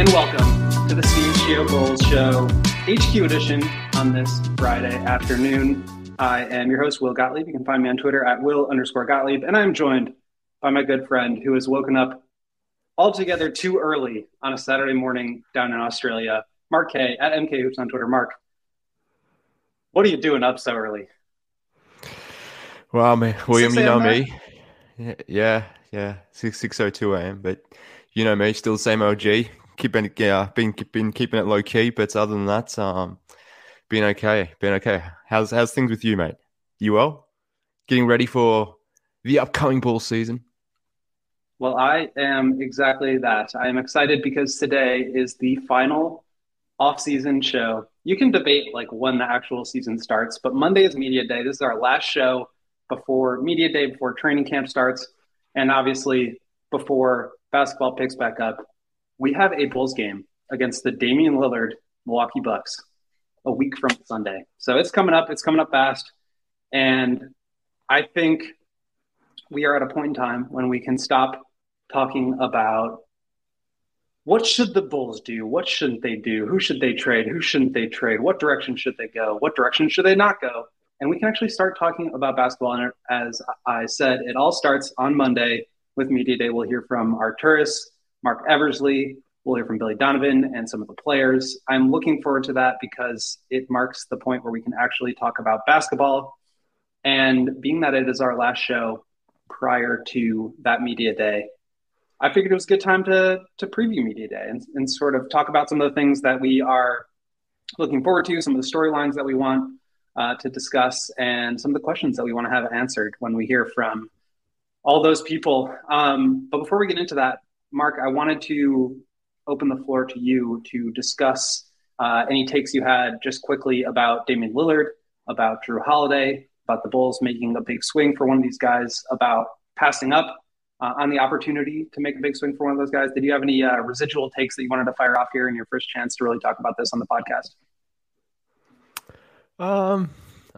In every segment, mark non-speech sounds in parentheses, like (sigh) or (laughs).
And welcome to the Steve Geo Bulls Show HQ edition on this Friday afternoon. I am your host, Will Gottlieb. You can find me on Twitter at Will underscore Gottlieb, and I'm joined by my good friend who has woken up altogether too early on a Saturday morning down in Australia, Mark K at MK Hoops on Twitter. Mark, what are you doing up so early? Well, me, William, 6 you know me. Yeah, yeah, yeah. Six six oh two a.m. But you know me, still the same OG. Keeping it, yeah, been been keeping it low key. But other than that, um, been okay, been okay. How's how's things with you, mate? You well? Getting ready for the upcoming ball season? Well, I am exactly that. I am excited because today is the final off-season show. You can debate like when the actual season starts, but Monday is media day. This is our last show before media day, before training camp starts, and obviously before basketball picks back up. We have a Bulls game against the Damian Lillard Milwaukee Bucks a week from Sunday. So it's coming up. It's coming up fast, and I think we are at a point in time when we can stop talking about what should the Bulls do? What shouldn't they do? Who should they trade? Who shouldn't they trade? What direction should they go? What direction should they not go? And we can actually start talking about basketball. And as I said, it all starts on Monday with Media Day. We'll hear from Arturas, Marc Eversley. We'll hear from Billy Donovan and some of the players. I'm looking forward to that because it marks the point where we can actually talk about basketball. And being that it is our last show prior to that media day, I figured it was a good time to to preview media day and, and sort of talk about some of the things that we are looking forward to, some of the storylines that we want uh, to discuss, and some of the questions that we want to have answered when we hear from all those people. Um, but before we get into that, Mark, I wanted to open the floor to you to discuss uh, any takes you had just quickly about Damian Lillard, about Jrue Holiday, about the Bulls making a big swing for one of these guys, about passing up uh, on the opportunity to make a big swing for one of those guys. Did you have any uh, residual takes that you wanted to fire off here in your first chance to really talk about this on the podcast? Um,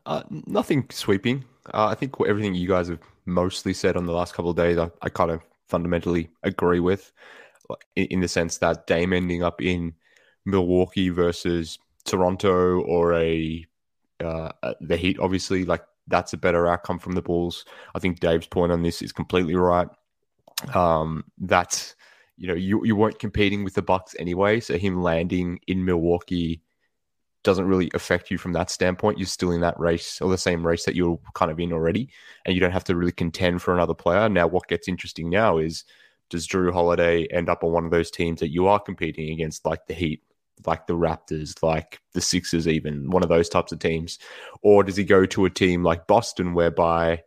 uh, nothing sweeping. Uh, I think everything you guys have mostly said on the last couple of days, I, I kind of fundamentally agree with, in, the sense that Dame ending up in Milwaukee versus Toronto or a uh, the Heat, obviously, like that's a better outcome from the Bulls. I think Dave's point on this is completely right. Um, that's you know you you weren't competing with the Bucks anyway, so him landing in Milwaukee doesn't really affect you from that standpoint. You're still in that race or the same race that you're kind of in already, and you don't have to really contend for another player. Now, what gets interesting now is does Jrue Holiday end up on one of those teams that you are competing against, like the Heat, like the Raptors, like the Sixers, even one of those types of teams, or does he go to a team like Boston, whereby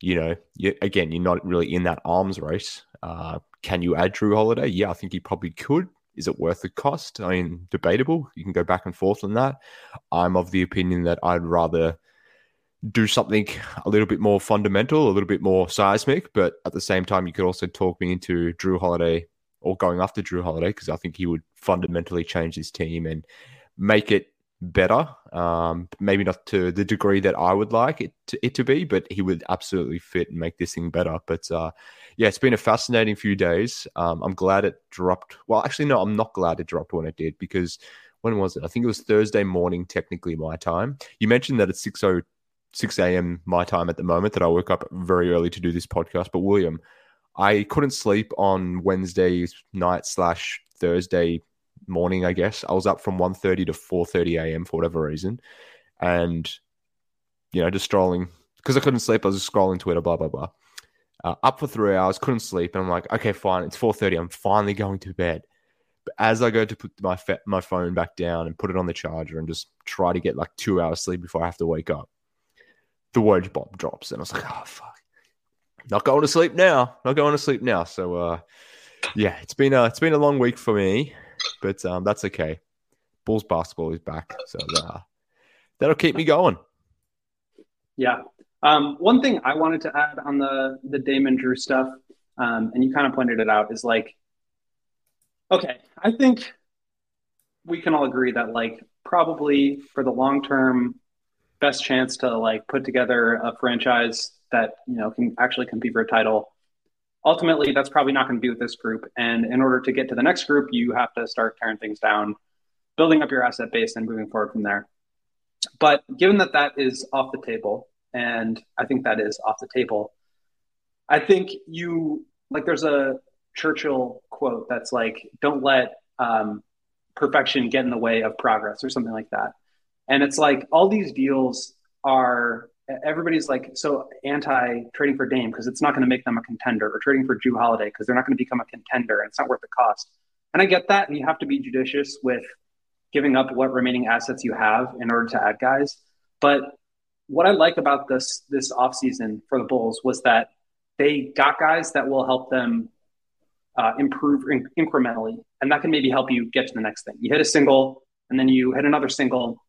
you know, you, again, you're not really in that arms race. Uh, can you add Jrue Holiday? Yeah, I think he probably could. Is it worth the cost? I mean, debatable. You can go back and forth on that. I'm of the opinion that I'd rather do something a little bit more fundamental, a little bit more seismic, but at the same time, you could also talk me into Jrue Holiday or going after Jrue Holiday because I think he would fundamentally change his team and make it better. Um, maybe not to the degree that I would like it to, it to be, but he would absolutely fit and make this thing better. But uh, yeah, it's been a fascinating few days. Um, I'm glad it dropped. Well, actually, no, I'm not glad it dropped when it did because when was it? I think it was Thursday morning, technically my time. You mentioned that it's 6 6 a.m. my time at the moment that I woke up very early to do this podcast. But William, I couldn't sleep on Wednesday night slash Thursday morning, I guess. I was up from 1.30 to 4.30 a.m. for whatever reason. And, you know, just strolling. Because I couldn't sleep, I was just scrolling Twitter, blah, blah, blah. Uh, up for three hours, couldn't sleep. And I'm like, okay, fine. It's 4.30. I'm finally going to bed. But as I go to put my fe- my phone back down and put it on the charger and just try to get like two hours sleep before I have to wake up, the word bomb drops. And I was like, oh, fuck. Not going to sleep now. Not going to sleep now. So, uh, yeah, it's been a, it's been a long week for me but um, that's okay. Bulls basketball is back, so uh, that'll keep me going. Yeah. Um, one thing I wanted to add on the the Damon Jrue stuff, um, and you kind of pointed it out, is like, okay, I think we can all agree that like probably for the long term, best chance to like put together a franchise that you know can actually compete for a title ultimately that's probably not going to be with this group. And in order to get to the next group, you have to start tearing things down, building up your asset base, and moving forward from there. But given that that is off the table, and I think that is off the table, I think you like there's a Churchill quote that's like, "Don't let um, perfection get in the way of progress," or something like that. And it's like all these deals are everybody's like so anti trading for Dame because it's not going to make them a contender, or trading for Jrue Holiday because they're not going to become a contender and it's not worth the cost. And I get that, and you have to be judicious with giving up what remaining assets you have in order to add guys. But what I like about this this offseason for the Bulls was that they got guys that will help them uh, improve in- incrementally, and that can maybe help you get to the next thing. You hit a single, and then you hit another single,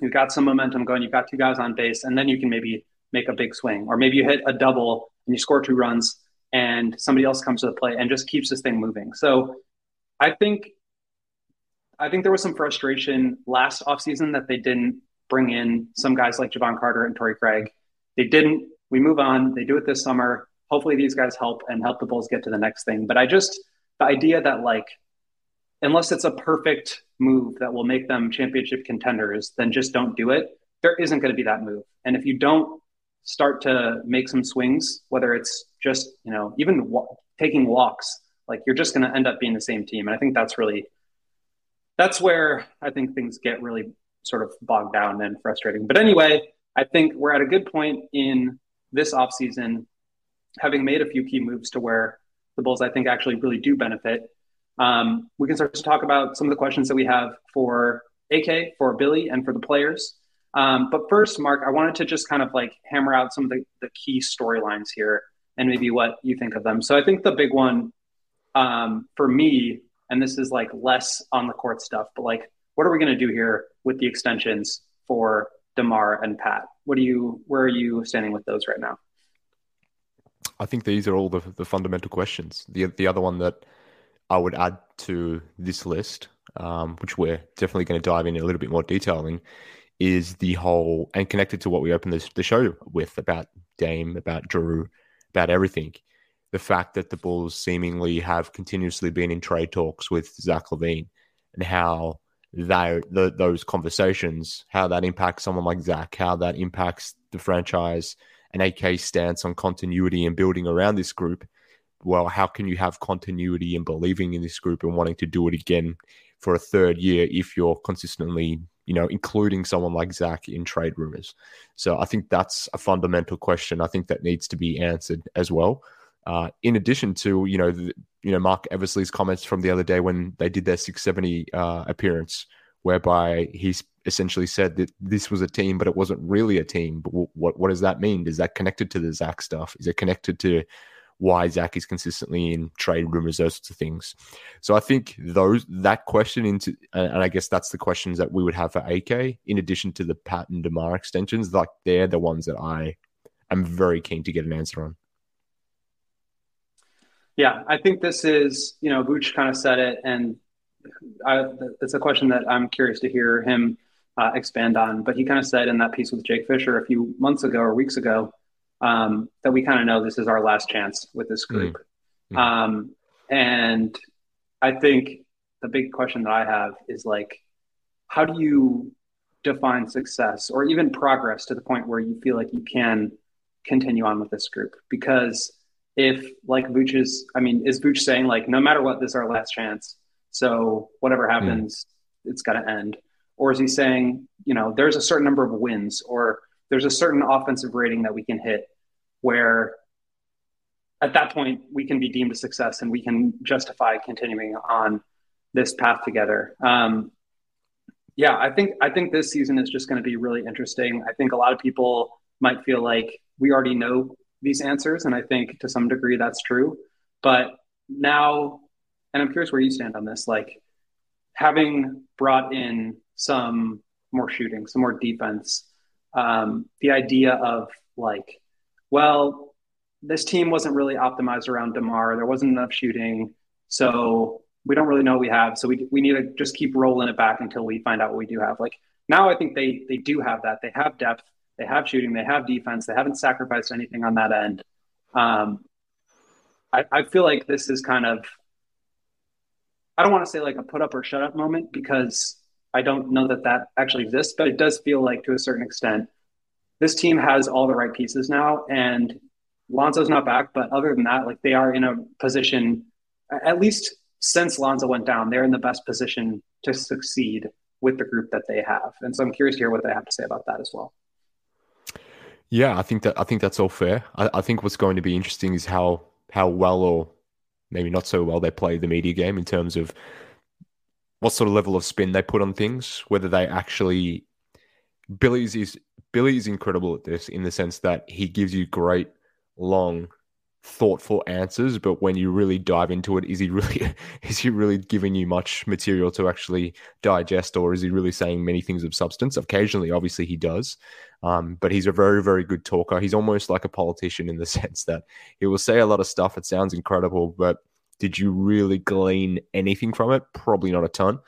you've got some momentum going, you've got two guys on base, and then you can maybe make a big swing. Or maybe you hit a double and you score two runs and somebody else comes to the plate and just keeps this thing moving. So I think I think there was some frustration last offseason that they didn't bring in some guys like Jevon Carter and Torrey Craig. They didn't. We move on. They do it this summer. Hopefully these guys help and help the Bulls get to the next thing. But I just the idea that like unless it's a perfect move that will make them championship contenders, then just don't do it. There isn't going to be that move. And if you don't start to make some swings, whether it's just, you know, even taking walks, like you're just going to end up being the same team. And I think that's really, that's where I think things get really sort of bogged down and frustrating. But anyway, I think we're at a good point in this offseason, having made a few key moves to where the Bulls, I think, actually really do benefit um, we can start to talk about some of the questions that we have for AK, for Billy, and for the players. Um, but first, Mark, I wanted to just kind of like hammer out some of the, the key storylines here and maybe what you think of them. So I think the big one um, for me, and this is like less on the court stuff, but like, what are we going to do here with the extensions for Demar and Pat? What do you, where are you standing with those right now? I think these are all the, the fundamental questions. The the other one that I would add to this list, um, which we're definitely going to dive in a little bit more detailing, is the whole and connected to what we opened this, the show with about Dame, about Jrue, about everything. The fact that the Bulls seemingly have continuously been in trade talks with Zach LaVine and how that the, those conversations, how that impacts someone like Zach, how that impacts the franchise and AK stance on continuity and building around this group well, how can you have continuity and believing in this group and wanting to do it again for a third year if you're consistently, you know, including someone like Zach in trade rumors? So I think that's a fundamental question. I think that needs to be answered as well. Uh, in addition to, you know, the, you know, Marc Eversley's comments from the other day when they did their 670 uh, appearance, whereby he essentially said that this was a team, but it wasn't really a team. But what what does that mean? Is that connected to the Zach stuff? Is it connected to why Zach is consistently in trade rumors, those sorts of things. So I think those that question into, and I guess that's the questions that we would have for AK, in addition to the Pat and Demar extensions. Like they're the ones that I am very keen to get an answer on. Yeah, I think this is, you know, Vooch kind of said it, and I, it's a question that I'm curious to hear him uh, expand on. But he kind of said in that piece with Jake Fisher a few months ago or weeks ago um, that we kind of know this is our last chance with this group. Mm-hmm. Um, and I think the big question that I have is like, how do you define success or even progress to the point where you feel like you can continue on with this group? Because if like Vooch is, I mean, is Vooch saying like, no matter what, this is our last chance. So whatever hmm. happens, mm. it's got to end. Or is he saying, you know, there's a certain number of wins or there's a certain offensive rating that we can hit where at that point we can be deemed a success and we can justify continuing on this path together. Um, yeah, I think I think this season is just going to be really interesting. I think a lot of people might feel like we already know these answers, and I think to some degree that's true. But now, and I'm curious where you stand on this. Like having brought in some more shooting, some more defense, um, the idea of like, well, this team wasn't really optimized around Demar. There wasn't enough shooting, so we don't really know what we have. So we we need to just keep rolling it back until we find out what we do have. Like now, I think they they do have that. They have depth. They have shooting. They have defense. They haven't sacrificed anything on that end. Um, I, I feel like this is kind of I don't want to say like a put up or shut up moment because I don't know that that actually exists, but it does feel like to a certain extent this team has all the right pieces now, and Lonzo's not back, but other than that, like they are in a position, at least since Lonzo went down, they're in the best position to succeed with the group that they have. And so I'm curious to hear what they have to say about that as well. Yeah, I think that I think that's all fair. I, I think what's going to be interesting is how how well or maybe not so well they play the media game in terms of what sort of level of spin they put on things, whether they actually Billy's is Billy's incredible at this in the sense that he gives you great long thoughtful answers but when you really dive into it is he really (laughs) is he really giving you much material to actually digest or is he really saying many things of substance? Occasionally obviously he does. Um, but he's a very very good talker. He's almost like a politician in the (laughs) sense that he will say a lot of stuff. It sounds incredible but did you really glean anything from it? Probably not a ton.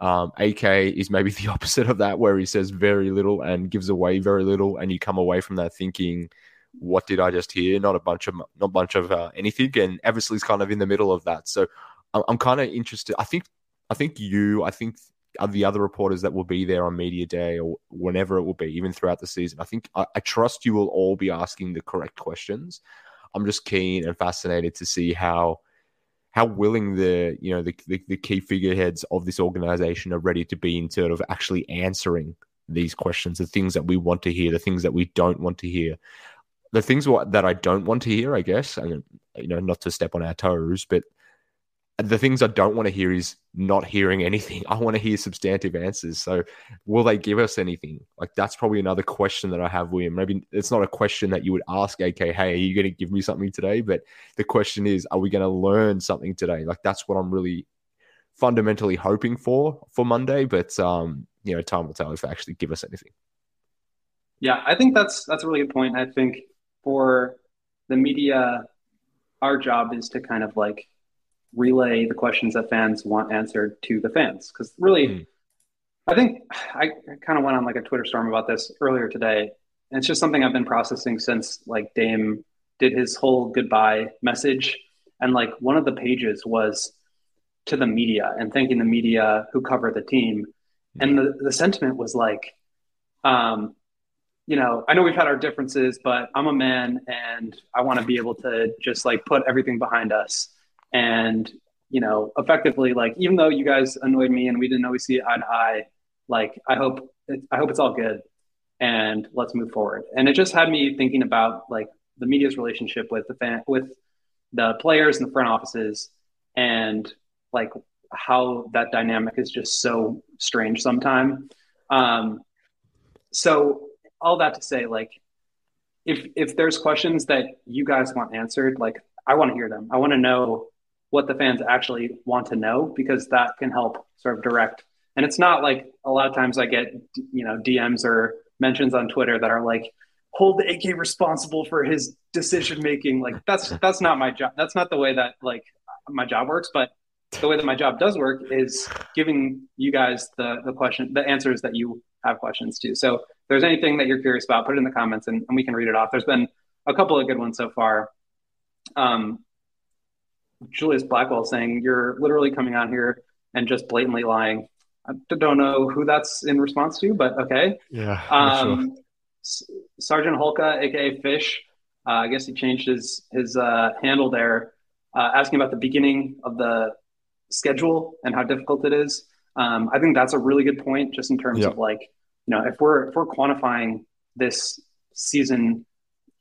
Um, AK is maybe (laughs) the opposite of that, where he says very little and gives away very little, and you come away from that thinking, what did I just hear? Not a bunch of not a bunch of uh, anything. And Eversley's kind of in the middle of that. So I'm, kind of interested. I think I think you, I think the other reporters that will be there on media day or whenever it will be, even throughout the season. I think I, I trust you will all be asking the correct questions. I'm just keen and fascinated to see how how willing the you know the, the, the key figureheads of this organization are ready to be in sort of actually answering these questions, the things that we want to hear, the things that we don't want to hear the things that I don't want to hear, I guess, and you know, not to step on our toes, but the things I don't want to hear is not hearing anything. (laughs) I want to hear substantive answers. So, will they give us anything? Like, that's probably another question that I have, William. Maybe it's not a question that you would ask, AK, hey, are you going to give me something today? But the question is, are we going to learn something today? Like, that's what I'm really fundamentally hoping for for Monday. But, um, you know, time will tell if they actually give us anything. Yeah, I think that's that's a really good point. I think for the media, our job is to kind of like relay the questions that fans want answered to the fans. Because really, mm. I think I kind of went on like a Twitter storm about this earlier today. And it's just something I've been processing since like Dame did his whole goodbye message. And like one of the pages was to the media and thanking the media who cover the team. Mm. And the, the sentiment was like, um, you know, I know we've had our differences, but I'm a man and I want to be able to just like put everything behind us. And, you know, effectively, like, even though you guys annoyed me and we didn't always see eye to eye, like, I hope, it, I hope it's all good and let's move forward. And it just had me thinking about like the media's relationship with the fan, with the players and the front offices and like how that dynamic is just so strange sometimes. Um, so all that to say, like, if if there's questions that you guys want answered, like, I want to hear them. I want to know what the fans actually want to know because that can help sort of direct. And it's not like a lot of times I get you know DMs or mentions on Twitter that are like, hold the AK responsible for his decision making. Like that's (laughs) that's not my job. That's not the way that like my job works. But the way that my job does work is giving you guys the the question, the answers that you have questions to. So there's anything that you're curious about, put it in the comments and, and we can read it off. There's been a couple of good ones so far. Um, Julius Blackwell saying, You're literally coming out here and just blatantly lying. I don't know who that's in response to, but okay. Yeah. Um, sure. Sergeant Holka, aka Fish, uh, I guess he changed his his uh, handle there, uh, asking about the beginning of the schedule and how difficult it is. Um, I think that's a really good point, just in terms of like, you know, if we're if we're quantifying this season,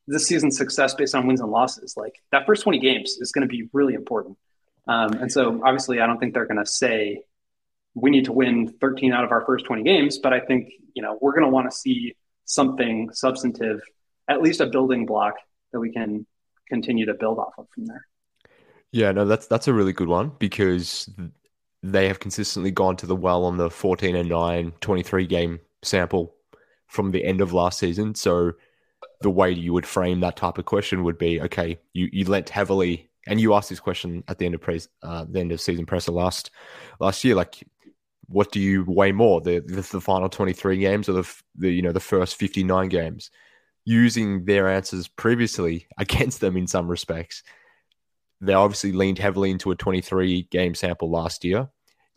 this season's success based on wins and losses, like that first twenty games is going to be really important. Um, and so, obviously, I don't think they're going to say we need to win 13 out of our first 20 games. But I think, you know, we're going to want to see something substantive, at least a building block that we can continue to build off of from there. Yeah, no, that's that's a really good one because they have consistently gone to the well on the 14 and 9 23 game sample from the end of last season. So the way you would frame that type of question would be okay, you, you lent heavily and you asked this question at the end of press, uh, the end of season presser last last year, like what do you weigh more the, the, the final 23 games or the, the you know the first 59 games? Using their answers previously (laughs) against them in some respects. They obviously leaned heavily into a 23 game sample last year.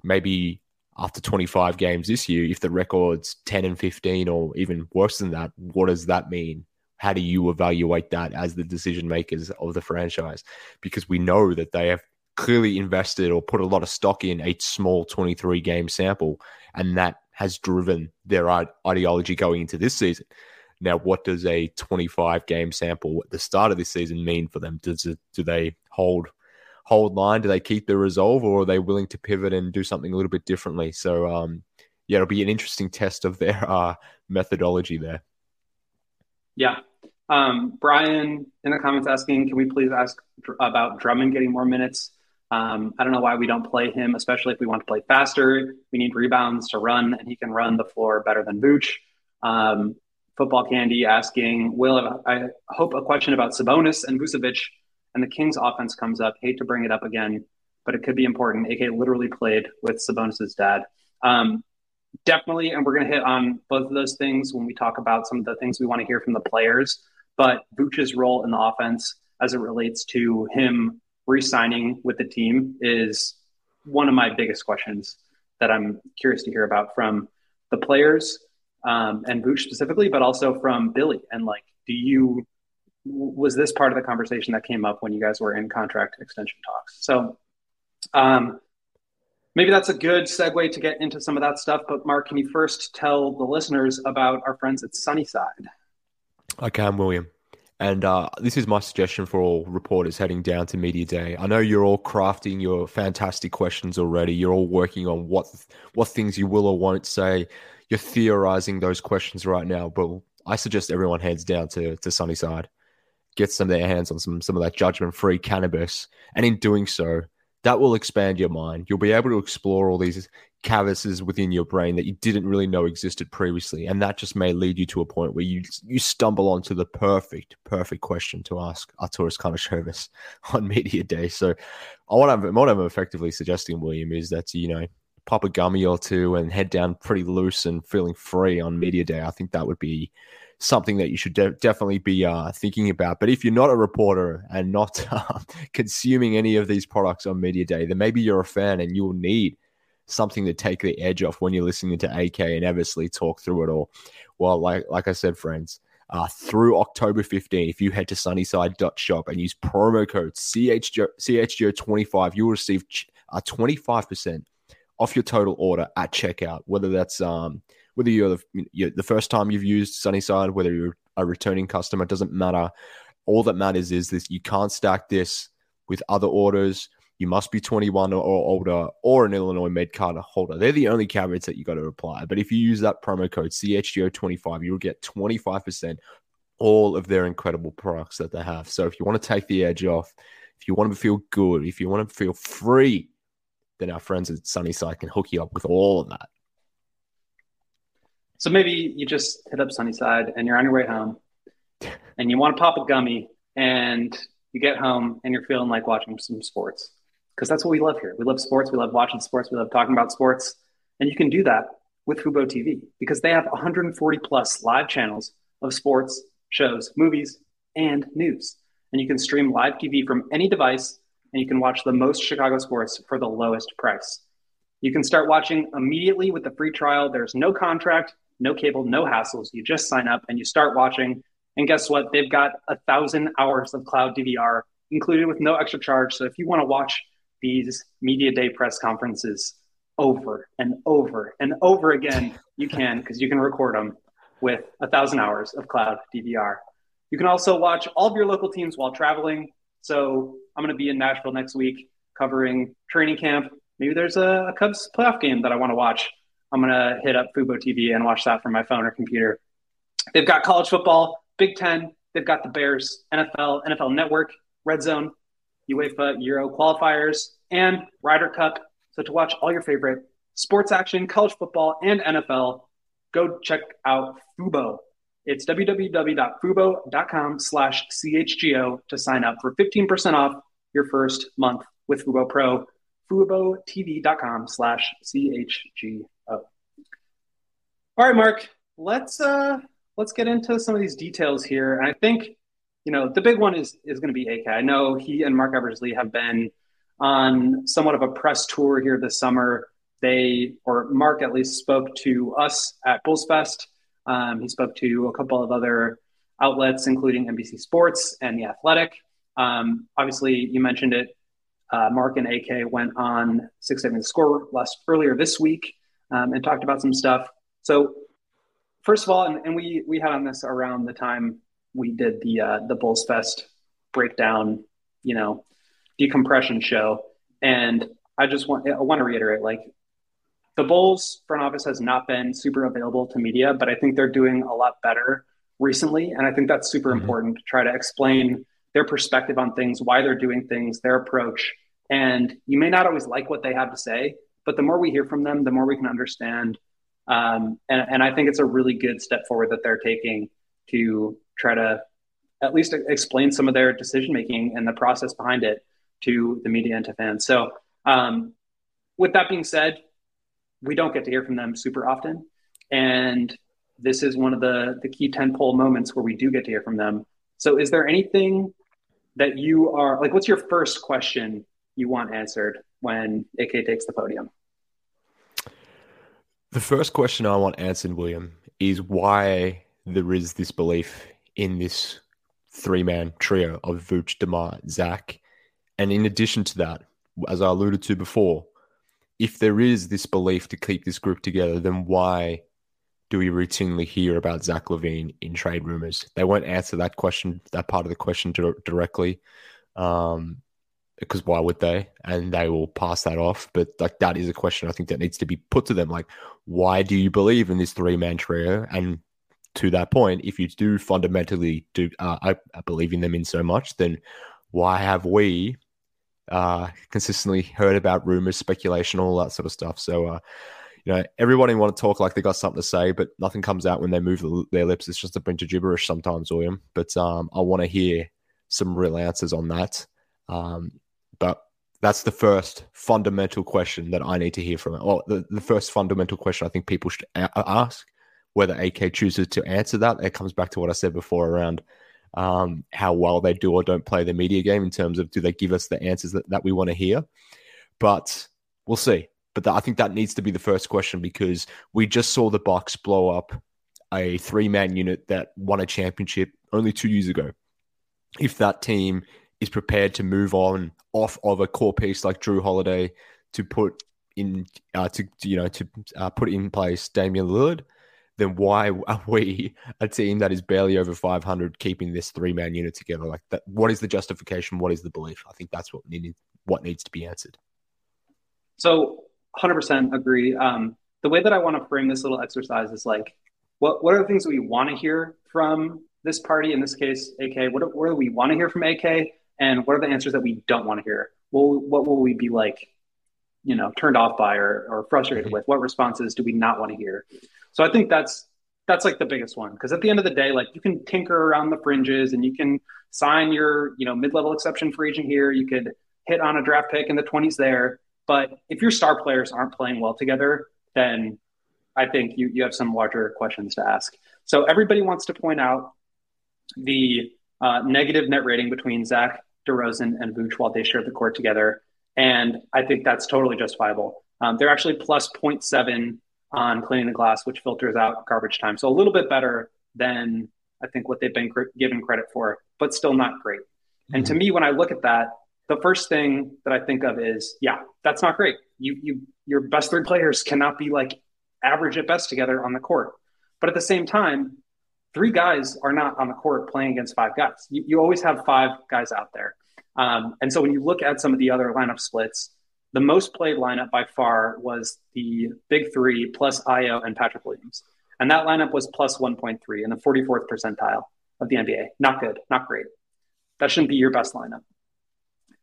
Maybe after 25 games this year if the record's 10 and 15 or even worse than that what does that mean how do you evaluate that as the decision makers of the franchise because we know that they have clearly invested or put a lot of stock in a small 23 game sample, and that has driven their ideology going into this season. Now, what does a 25 game sample at the start of this season mean for them? Does it, do they hold hold line? Do they keep their resolve, or are they willing to pivot and do something a little bit differently? So, um, yeah, it'll be an interesting (laughs) test of their uh, methodology there. Yeah. Um, Brian in the comments asking, can we please ask about Drummond getting more minutes? Um, I don't know why we don't play him, especially if we want to play faster. We need rebounds to run, and he can run the floor better than Vooch. Um, Football Candy asking, Will, I hope a question about Sabonis and Vucevic and the Kings offense comes up. Hate to bring it up again, but it could be important. AK literally played with Sabonis's dad. Um, definitely, and we're going to hit on both of those things when we talk about some of the things we want to hear from the players. But Vooch's role in the offense as it relates to him re-signing with the team is one of my biggest questions that I'm curious to hear about from the players um, and Vooch specifically, but also from Billy. And like, do you was this part of the conversation that came up when you guys were in contract extension talks? So um, maybe that's a good segue to get into some of that stuff. But Mark, can you first tell the listeners about our friends at Sunnyside? I can, William. And uh, this is my suggestion for all reporters heading down to media day. I know you're all crafting your fantastic questions already. You're all working on what what things you will or won't say. You're theorizing those questions right now. But I suggest everyone heads down to to Sunnyside, gets some of their hands on some some of that judgment free cannabis, and in doing so, that will expand your mind. You'll be able to explore all these cavities within your brain that you didn't really know existed previously, and that just may lead you to a point where you you stumble onto the perfect perfect question to ask Arturas Karnisovas (laughs) on media day. So, uh, what I'm what I'm effectively suggesting, William, is that you know pop a gummy or two and head down pretty loose and feeling free on media day. I think that would be something that you should de- definitely be uh, thinking about. But if you're not a reporter and not uh, (laughs) consuming any of these products on media day, then maybe you're a fan and you'll need something to take the edge off when you're listening to AK and Eversley talk through it all. Well, like like I said, friends, uh, through October 15, if you head to sunnyside.shop and use promo code CHGO, CHGO25, you'll receive uh, 25% off your total order at checkout, whether that's um, whether you're the, you're the first time you've used Sunnyside, whether you're a returning customer, doesn't matter. All that matters is this you can't stack this with other orders. You must be 21 or older or an Illinois med card holder. They're the only caveats that you got to apply. But if you use that promo code CHGO25, you'll get 25% all of their incredible products that they have. So if you want to take the edge off, if you want to feel good, if you want to feel free, then our friends at Sunnyside can hook you up with all of that. So maybe you just hit up Sunnyside and you're on your way home and you want to pop a gummy and you get home and you're feeling like watching some sports because that's what we love here. We love sports. We love watching sports. We love talking about sports. And you can do that with Fubo TV because they have 140 plus live channels of sports, shows, movies, and news. And you can stream live TV from any device and you can watch the most Chicago sports for the lowest price. You can start watching immediately with the free trial. There's no contract, no cable, no hassles. You just sign up and you start watching. And guess what? They've got a thousand hours of cloud DVR included with no extra charge. So if you want to watch these media day press conferences over and over and over again, you can because you can record them with a thousand hours of cloud DVR. You can also watch all of your local teams while traveling. So I'm going to be in Nashville next week covering training camp. Maybe there's a, a Cubs playoff game that I want to watch. I'm going to hit up Fubo TV and watch that from my phone or computer. They've got college football, Big Ten. They've got the Bears, NFL, NFL Network, Red Zone, UEFA Euro qualifiers, and Ryder Cup. So to watch all your favorite sports action, college football, and NFL, go check out Fubo. It's www.fubo.com slash CHGO to sign up for 15% off your first month with Fubo Pro. FuboTV.com slash CHGO. All right, Mark, let's uh let's get into some of these details here. And I think, you know, the big one is is going to be AK. I know he and Marc Eversley have been on somewhat of a press tour here this summer. They or Mark at least spoke to us at Bulls Fest. Um, he spoke to a couple of other outlets, including NBC Sports and The Athletic. Um, obviously, you mentioned it. Uh, Mark and AK went on Six Seven Score last earlier this week um, and talked about some stuff. So first of all, and, and, we we had on this around the time we did the uh, the Bulls Fest breakdown, you know, decompression show, and I just want I want to reiterate, like the Bulls front office has not been super available to media, but I think they're doing a lot better recently, and I think that's super mm-hmm. important to try to explain their perspective on things, why they're doing things, their approach, and you may not always like what they have to say, but the more we hear from them, the more we can understand um, and, and I think it's a really good step forward that they're taking to try to at least explain some of their decision making and the process behind it to the media and to fans. So, um, with that being said, we don't get to hear from them super often, and this is one of the the key tentpole moments where we do get to hear from them. So, is there anything that you are like? What's your first question you want answered when AK takes the podium? The first question I want answered, William, is why there is this belief in this three man trio of Vooch, DeMar, Zach. And in addition to that, as I alluded to before, if there is this belief to keep this group together, then why do we routinely hear about Zach LaVine in trade rumors? They won't answer that question, that part of the question directly. Um, because why would they? And they will pass that off. But like that is a question I think that needs to be put to them. Like, why do you believe in this three man trio? And to that point, if you do fundamentally do, uh, I, I, believe in them in so much, then why have we uh, consistently heard about rumors, speculation, all that sort of stuff? So, uh, you know, everybody want to talk like they got something to say, but nothing comes out when they move their lips. It's just a bunch of gibberish sometimes, William. But um, I want to hear some real answers on that. Um, but that's the first fundamental question that I need to hear from it. Well, the, the first fundamental question I think people should a- ask. Whether AK chooses to answer that, it comes back to what I said before around um, how well they do or don't play the media game in terms of do they give us the answers that, that we want to hear. But we'll see. But I think that needs to be the first question because we just saw the Bucks blow up a three man unit that won a championship only two years ago. If that team is prepared to move on off of a core piece like Jrue Holiday to put in uh, to you know to uh, put in place Damian Lillard, then why (laughs) are we a team that is barely over 500 keeping this three man unit together? Like that, what is the justification? What is the belief? I think that's what needed what needs to be answered. So, 100% agree. Um, the way that I want to frame this little exercise is like, what what are the things that we want to hear from this party? In this case, AK. What what do we want to hear from AK? And what are the answers that we don't want to hear? Well what will we be like you know turned off by or, or frustrated mm-hmm. with? What responses do we not want to hear? So i think that's that's like the biggest one. Because at the end of the day like you can tinker around the fringes and you can sign your you know mid-level exception free agent here. You could hit on a draft pick in the 20s there. But if your star players aren't playing well together then i think you, you have some larger questions to ask. So everybody wants to point out the uh, negative net rating between zach DeRozan and Vooch while they shared the court together. And I think that's totally justifiable. Um, they're actually plus 0.7 on cleaning the glass, which filters out garbage time. So a little bit better than I think what they've been cr- given credit for, but still not great. Mm-hmm. And to mm-hmm. me, when I look at that, the first thing that I think of is, yeah, that's not great. You, you, your best three players cannot be like average at best together on the court. But at the same time, three guys are not on the court playing against five guys. You, you always have five guys out there. Um, and so when you look at some of the other lineup splits, the most played lineup by far was the big three plus Ayo and Patrick Williams. And that lineup was plus 1.3 in the 44th percentile of the NBA. Not good, not great. That shouldn't be your best lineup.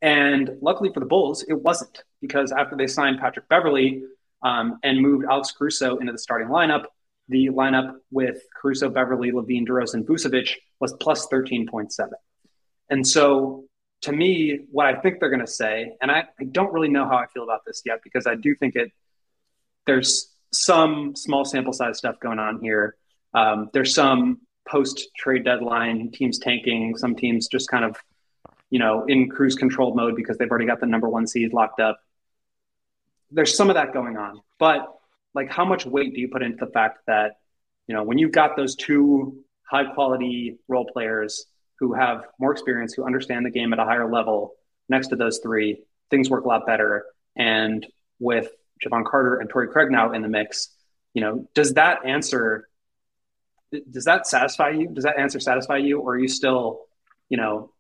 And luckily for the Bulls, it wasn't because after they signed Patrick Beverley um, and moved Alex Caruso into the starting lineup, the lineup with Caruso, Beverley, LaVine, DeRozan, Vucevic was plus 13.7. And so to me, what I think they're going to say, and I, I, don't really know how I feel about this yet because I do think it there's some small sample size stuff going on here. Um, there's some post trade deadline teams tanking, some teams just kind of, you know, in cruise control mode because they've already got the number one seed locked up. There's some of that going on, but like, how much weight do you put into the fact that, you know, when you've got those two high quality role players who have more experience, who understand the game at a higher level, next to those three, things work a lot better. And with Jevon Carter and Torrey Craig now in the mix, you know, does that answer does that satisfy you? Does that answer satisfy you, or are you still, you know,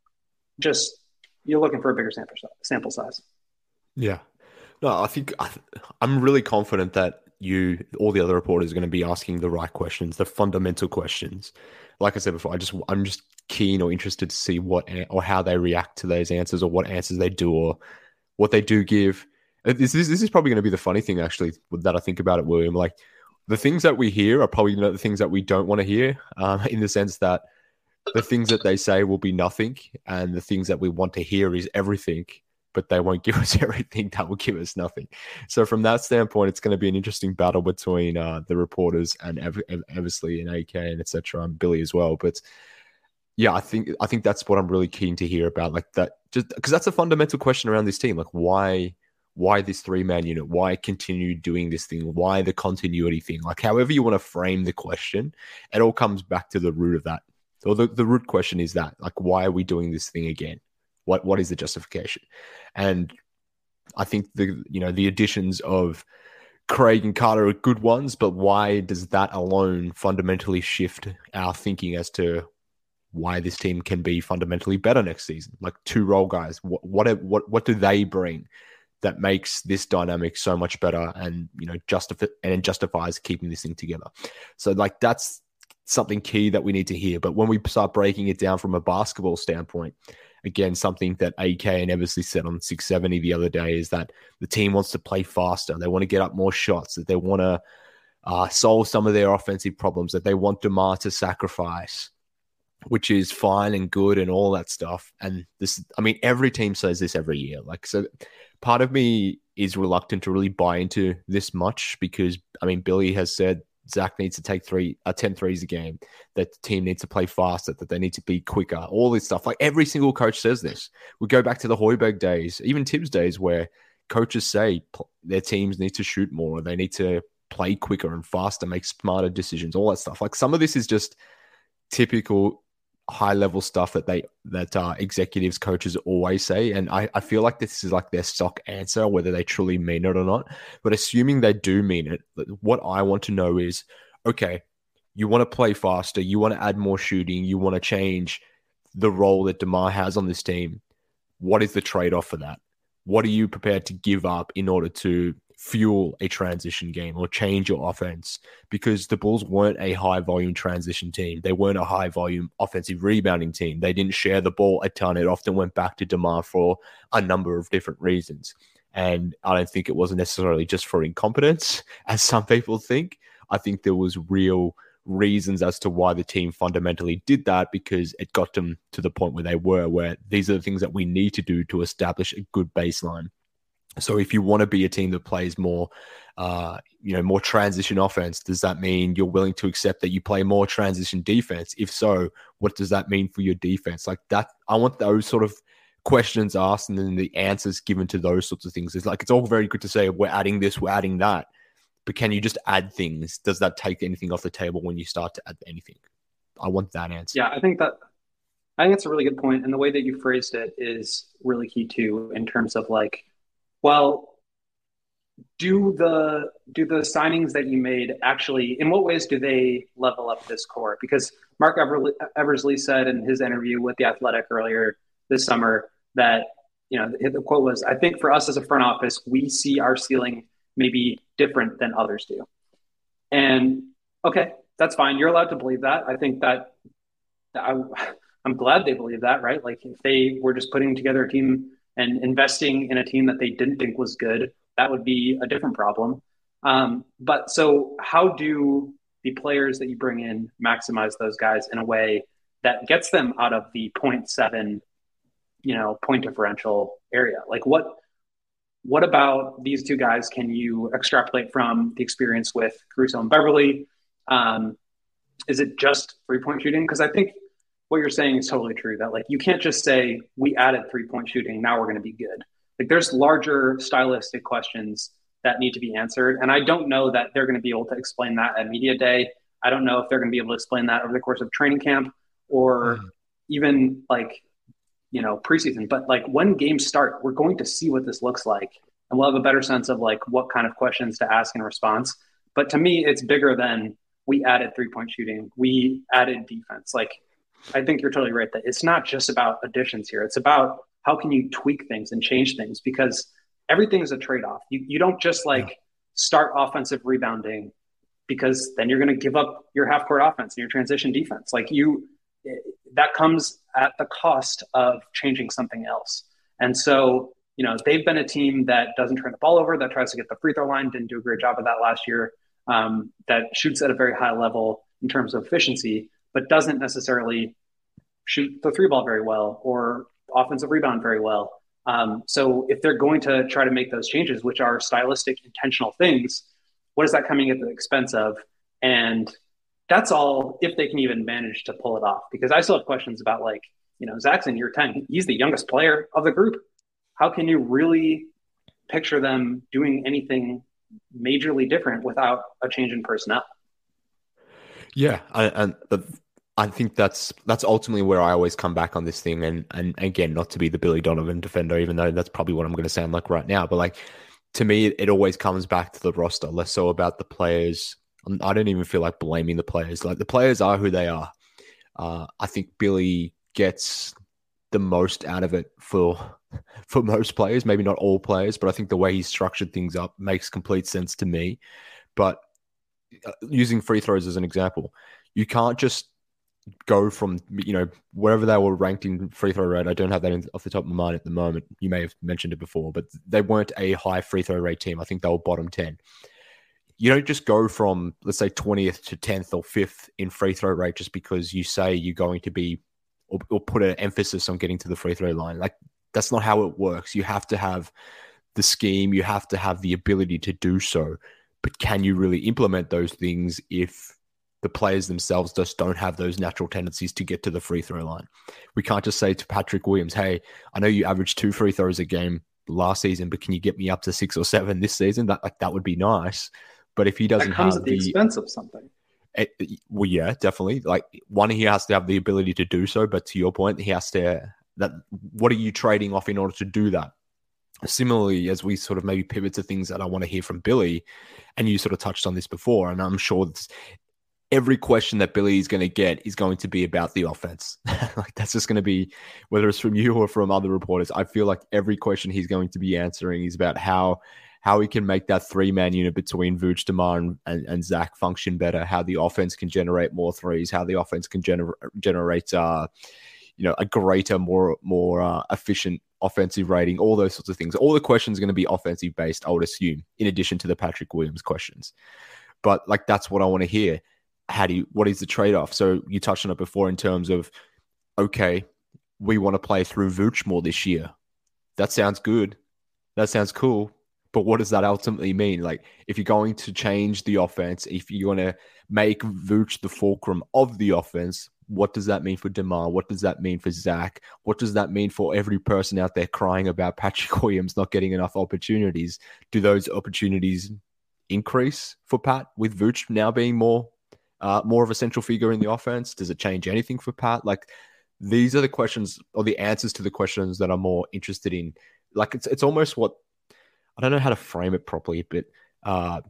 just you're looking for a bigger sample sample size? Yeah, no, I think I, I, am really confident that you, all the other reporters, are going to be asking the right questions, the fundamental questions. Like I said before, I just I'm just keen or interested to see what or how they react to those answers or what answers they do or what they do give. Uh, this, this, this is probably going to be the funny thing actually that I think about it, William. Like the things that we hear are probably not the things that we don't want to hear, um, (laughs) in the sense that the things that they say will be nothing, and the things that we want to hear is everything. But they won't give (laughs) us everything; that will give us nothing. So, from that standpoint, it's going to be an interesting battle between uh, the reporters and Ev- Eversley and AK and etc. and Billy as well. But yeah, I think I think that's what I'm really keen to hear about. Like that, just because that's a fundamental question around this team. Like why why this three man unit? Why continue doing this thing? Why the continuity thing? Like however you want to frame the question, it all comes back to the root of that. So the, the root question is that like why are we doing this thing again? What what is the justification? And I think the you know the additions of Craig and Carter are good ones, but why does that alone fundamentally shift our thinking as to why this team can be fundamentally better next season. Like two role guys, what what what what do they bring that makes this dynamic so much better and you know justify and justifies keeping this thing together. So like that's something key that we need to hear. But when we start breaking it down from a basketball standpoint, again, something that AK and Eversley said on 670 the other day is that the team wants to play faster. They want to get up more shots, that they want to uh, solve some of their offensive problems, that they want DeMar to sacrifice which is fine and good and all that stuff. And this, I mean, every team says this every year. Like, so part of me is reluctant to really buy into this much because, I mean, Billy has said Zach needs to take three, uh, 10 threes a game, that the team needs to play faster, that they need to be quicker, all this stuff. Like, every single coach says this. We go back to the Hoiberg days, even Thibs days, where coaches say their teams need to shoot more, they need to play quicker and faster, make smarter decisions, all that stuff. Like, some of this is just typical high level stuff that they that uh, executives coaches always say and I, I feel like this is like their stock answer whether they truly mean it or not. But assuming they do mean it what i want to know is okay you want to play faster you want to add more shooting you want to change the role that demar has on this team what is the trade-off for that? What are you prepared to give up in order to fuel a transition game or change your offense because the Bulls weren't a high volume transition team. They weren't a high volume offensive rebounding team. They didn't share the ball a ton. It often went back to DeMar for a number of different reasons. And I don't think it wasn't necessarily just for incompetence, (laughs) as some people think. I think there was real reasons as to why the team fundamentally did that because it got them to the point where they were, where these are the things that we need to do to establish a good baseline. So if you want to be a team that plays more, uh, you know, more transition offense, does that mean you're willing to accept that you play more transition defense? If so, what does that mean for your defense? Like that, I want those sort of questions asked and then the answers given to those sorts of things. It's like it's all very good to say we're adding this, we're adding that, but can you just add things? Does that take anything off the table when you start to add anything? I want that answer. Yeah, I think that I think that's a really good point, and the way that you phrased it is really key too, in terms of like, well, do the do the signings that you made actually in what ways do they level up this core? Because marc eversley said in his interview with the athletic earlier this summer that you know the, the quote was i think for us as a front office we see our ceiling maybe different than others do. And okay that's fine. You're allowed to believe that. I think that I, (laughs) i'm glad they believe that right? Like if they were just putting together a team and investing in a team that they didn't think was good that would be a different problem. Um, but so, how do the players that you bring in maximize those guys in a way that gets them out of the 0.7, you know, point differential area? Like, what what about these two guys can you extrapolate from the experience with Caruso and Beverley? Um, is it just three point shooting? Because I think what you're saying is totally true. That like you can't just say we added three point shooting, now we're going to be good. Like there's larger stylistic questions that need to be answered. And I don't know that they're going to be able to explain that at media day. I don't know if they're going to be able to explain that over the course of training camp or mm. even like, you know, preseason. But like when games start, we're going to see what this looks like and we'll have a better sense of like what kind of questions to ask in response. But to me, it's bigger than we added three point shooting, we added defense. Like, I think you're totally right that it's not just about additions here. It's about how can you tweak things and change things because everything is a trade-off. You, you don't just like start offensive rebounding because then you're going to give up your half court offense and your transition defense. Like you that comes at the cost of changing something else. And so you know they've been a team that doesn't turn the ball over that tries to get the free throw line didn't do a great job of that last year um, that shoots at a very high level in terms of efficiency but doesn't necessarily shoot the three ball very well or offensive rebound very well. Um, so if they're going to try to make those changes, which are stylistic, intentional things, what is that coming at the expense of? And that's all if they can even manage to pull it off. Because I still have questions about like, you know, Zach's in year 10. He's the youngest player of the group. How can you really picture them doing anything majorly different without a change in personnel? Yeah, and the I think that's that's ultimately where I always come back on this thing, and and again, not to be the Billy Donovan defender, even though that's probably what I'm going to sound like right now. But like to me, it always comes back to the roster, less so about the players. I don't even feel like blaming the players. Like the players are who they are. Uh, I think Billy gets the most out of it for (laughs) for most players, maybe not all players, but I think the way he's structured things up makes complete sense to me. But uh, using free throws as an example, you can't just go from you know wherever they were ranked in free throw rate. I don't have that off the top of my mind at the moment. You may have mentioned it before, but they weren't a high free throw rate team. I think they were bottom ten. You don't just go from let's say twentieth to tenth or fifth in free throw rate just because you say you're going to be or, or put an emphasis on getting to the free throw line. Like that's not how it works. You have to have the scheme. You have to have the ability to do so. But can you really implement those things if the players themselves just don't have those natural tendencies to get to the free throw line. We can't just say to Patrick Williams, "Hey, I know you averaged two free throws a game last season, but can you get me up to six or seven this season?" That like that would be nice. But if he doesn't that comes have at the, the expense of something. It, well, yeah, definitely. Like one, he has to have the ability to do so, but to your point, he has to. That what are you trading off in order to do that? Similarly, as we sort of maybe pivot to things that I want to hear from Billy, and you sort of touched on this before, and I'm sure every question that Billy is going to get is going to be about the offense. (laughs) like that's just going to be whether it's from you or from other reporters. I feel like every question he's going to be answering is about how how he can make that three man unit between Vooch, Demar, and, and, Zach function better. How the offense can generate more threes. How the offense can gener- generate uh, you know a greater, more more uh, efficient offensive rating. All those sorts of things. All the questions are going to be offensive based. I would assume, in addition to the Patrick Williams questions. But like that's what I want to hear how do you, what is the trade off? So you touched on it before in terms of, okay, we want to play through Vooch more this year. That sounds good. That sounds cool. But what does that ultimately mean? Like, if you're going to change the offense, if you're going to make Vooch the fulcrum of the offense, what does that mean for Demar? What does that mean for Zach? What does that mean for every person out there crying about (laughs) Patrick Williams not getting enough opportunities? Do those opportunities increase for Pat with Vooch now being more uh, more of a central figure in the offense? Does it change anything for Pat? Like these are the questions or the answers to the questions that I'm more interested in. Like it's it's almost what I don't know how to frame it properly, but uh,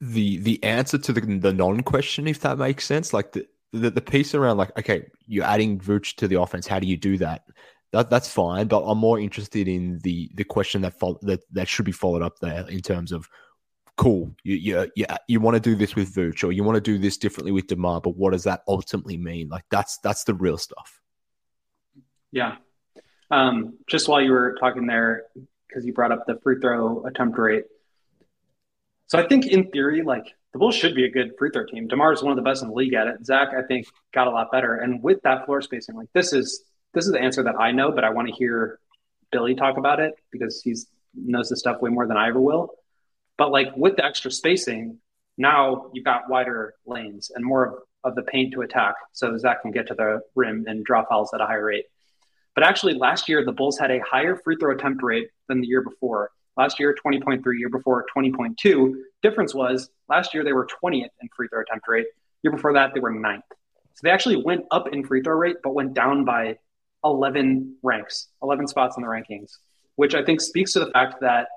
the the answer to the the non question, if that makes sense, like the, the the piece around like okay, you're adding Vooch to the offense. How do you do that? That that's fine, but I'm more interested in the the question that fo- that that should be followed up there in terms of cool, you you you, you want to do this with Vooch or you want to do this differently with Demar, but what does that ultimately mean? Like that's that's the real stuff. Yeah. Um, just while you were talking there, because you brought up the free throw attempt rate. So I think in theory, like the Bulls should be a good free throw team. Demar is one of the best in the league at it. Zach, I think, got a lot better. And with that floor spacing, like this is this is the answer that I know, but I want to hear Billy talk about it because he's knows the stuff way more than I ever will. But like with the extra spacing, now you've got wider lanes and more of, the paint to attack. So Zach can get to the rim and draw fouls at a higher rate. But actually, last year, the Bulls had a higher free throw attempt rate than the year before. Last year, 20.3, year before, 20.2. Difference was last year they were 20th in free throw attempt rate. Year before that, they were ninth. So they actually went up in free throw rate, but went down by 11 ranks, 11 spots in the rankings, which I think speaks to the fact that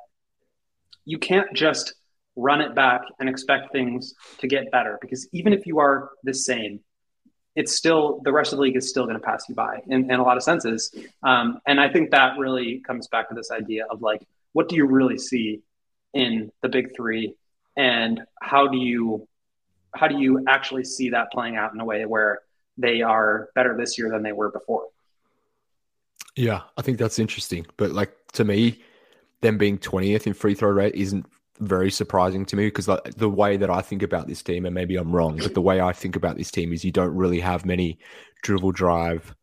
you can't just run it back and expect things to get better because even if you are the same, it's still the rest of the league is still going to pass you by in, in a lot of senses. Um, and I think that really comes back to this idea of like, what do you really see in the big three, and how do you how do you actually see that playing out in a way where they are better this year than they were before? Yeah, I think that's interesting. But like to me, them being 20th in free throw rate isn't very surprising to me because like, the way that I think about this team, and maybe I'm wrong, but the way I think about this team is you don't really have many dribble drive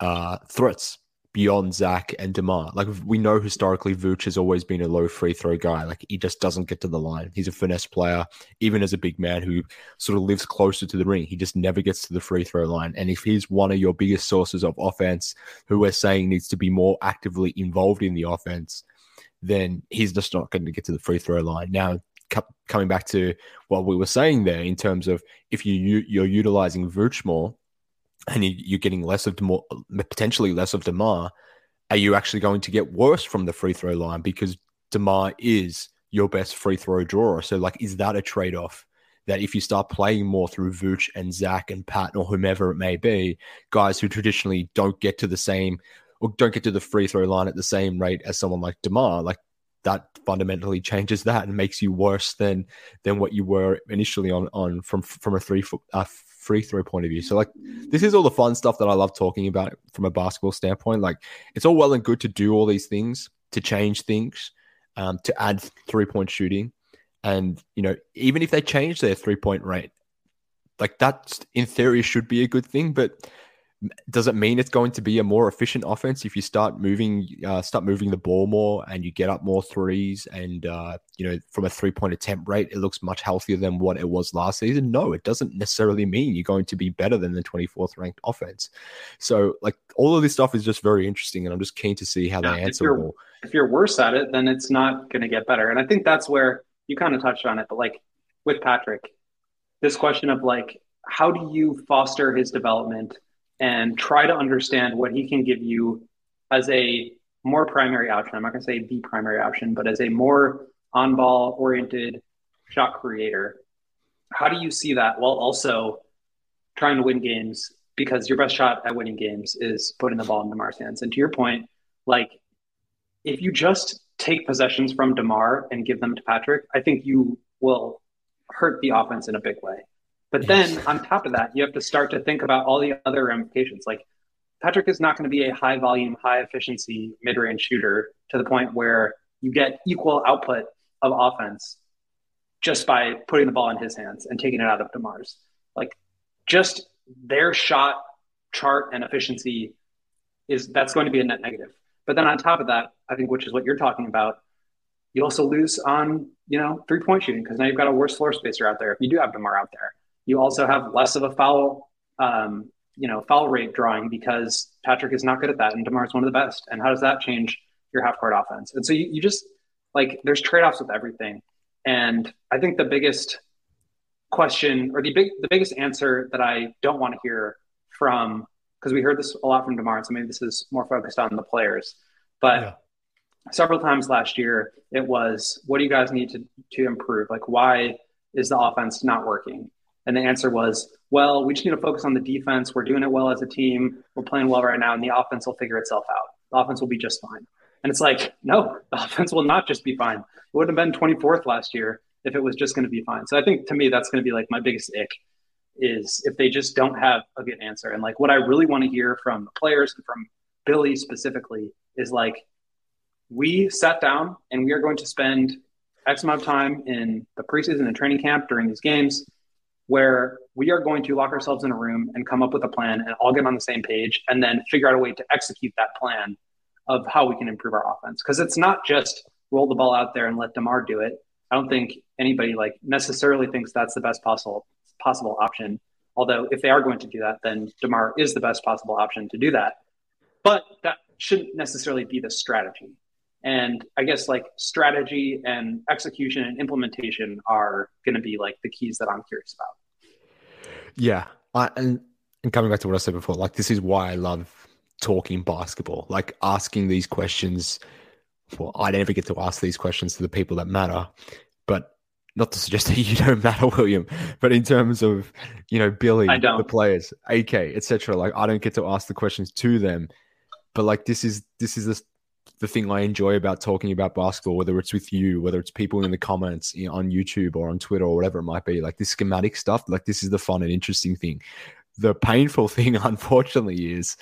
uh, threats beyond Zach and Demar. Like we know historically, Vooch has always been a low free throw guy. Like he just doesn't get to the line. He's a finesse player, even as a big man who sort of lives closer to the ring. He just never gets to the free throw line. And if he's one of your biggest sources of offense, who we're saying needs to be more actively involved in the offense, then he's just not going to get to the free throw line. Now, coming back to what we were saying there in terms of if you you're utilizing Vooch more and you, are getting less of Demar, potentially less of Demar, are you actually going to get worse from the free throw line because Demar is your best free throw drawer? So, like, is that a trade off? That if you start playing more through Vooch and Zach and Pat or whomever it may be, guys who traditionally don't get to the same or don't get to the free throw line at the same rate as someone like Demar, like that fundamentally changes that and makes you worse than than what you were initially on on from from a three foot uh, free throw point of view. So like this is all the fun stuff that I love talking about from a basketball standpoint. Like it's all well and good to do all these things to change things, um, to add three point shooting, and you know even if they change their three point rate, like that in theory should be a good thing, but does it mean it's going to be a more efficient offense if you start moving uh, start moving the ball more and you get up more threes and uh, you know from a three point attempt rate it looks much healthier than what it was last season? No it doesn't necessarily mean you're going to be better than the 24th ranked offense. So like all of this stuff is just very interesting and i'm just keen to see how yeah, they answer if you're, if you're worse at it then it's not going to get better. And i think that's where you kind of touched on it but like with patrick this question of like how do you foster his development and try to understand what he can give you as a more primary option. I'm not going to say the primary option, but as a more on ball oriented shot creator. How do you see that while also trying to win games? Because your best shot at winning games is putting the ball in DeMar's hands. And to your point, like if you just take possessions from DeMar and give them to Patrick, I think you will hurt the offense in a big way. But then on top of that, you have to start to think about all the other ramifications. Like Patrick is not going to be a high volume, high efficiency mid range shooter to the point where you get equal output of offense just by putting the ball in his hands and taking it out of DeMar's. Like just their shot chart and efficiency is that's going to be a net negative. But then on top of that, I think which is what you're talking about, you also lose on, you know, three point shooting because now you've got a worse floor spacer out there if you do have DeMar out there. You also have less of a foul um, you know, foul rate drawing because Patrick is not good at that and DeMar is one of the best. And how does that change your half court offense? And so you, you just like there's trade offs with everything. And I think the biggest question or the big the biggest answer that I don't want to hear from because we heard this a lot from DeMar, so maybe this is more focused on the players. But yeah. several times last year, it was, "What do you guys need to to improve? Like, why is the offense not working?" And the answer was, "Well, we just need to focus on the defense. We're doing it well as a team. We're playing well right now, and the offense will figure itself out. The offense will be just fine." And it's like, no, the (laughs) offense will not just be fine. It wouldn't have been 24th last year if it was just going to be fine. So I think to me, that's going to be like my biggest ick is if they just don't have a good answer. And like what I really want to hear from the players and from Billy specifically is like, we sat down and we are going to spend X amount of time in the preseason and training camp during these games where we are going to lock ourselves in a room and come up with a plan and all get on the same page and then figure out a way to execute that plan of how we can improve our offense. Because it's not just roll the ball out there and let DeMar do it. I don't think anybody like necessarily thinks that's the best possible possible option. Although if they are going to do that, then DeMar is the best possible option to do that. But that shouldn't necessarily be the strategy. And I guess like strategy and execution and implementation are going to be like the keys that I'm curious about. Yeah. I, and, and coming back to what I said before, like this is why I love talking basketball, like asking these questions. Well, I never get to ask these questions to the people that matter, but not to suggest (laughs) that you don't matter, William, but in terms of you know Billy, the players, AK, etc. Like I don't get to ask the questions to them, but like this is this is the, the thing I enjoy about talking about basketball, whether it's with you, whether it's people in the comments you know, on YouTube or on Twitter or whatever it might be. Like this schematic stuff, like this is the fun and interesting thing. The painful (laughs) thing, unfortunately, is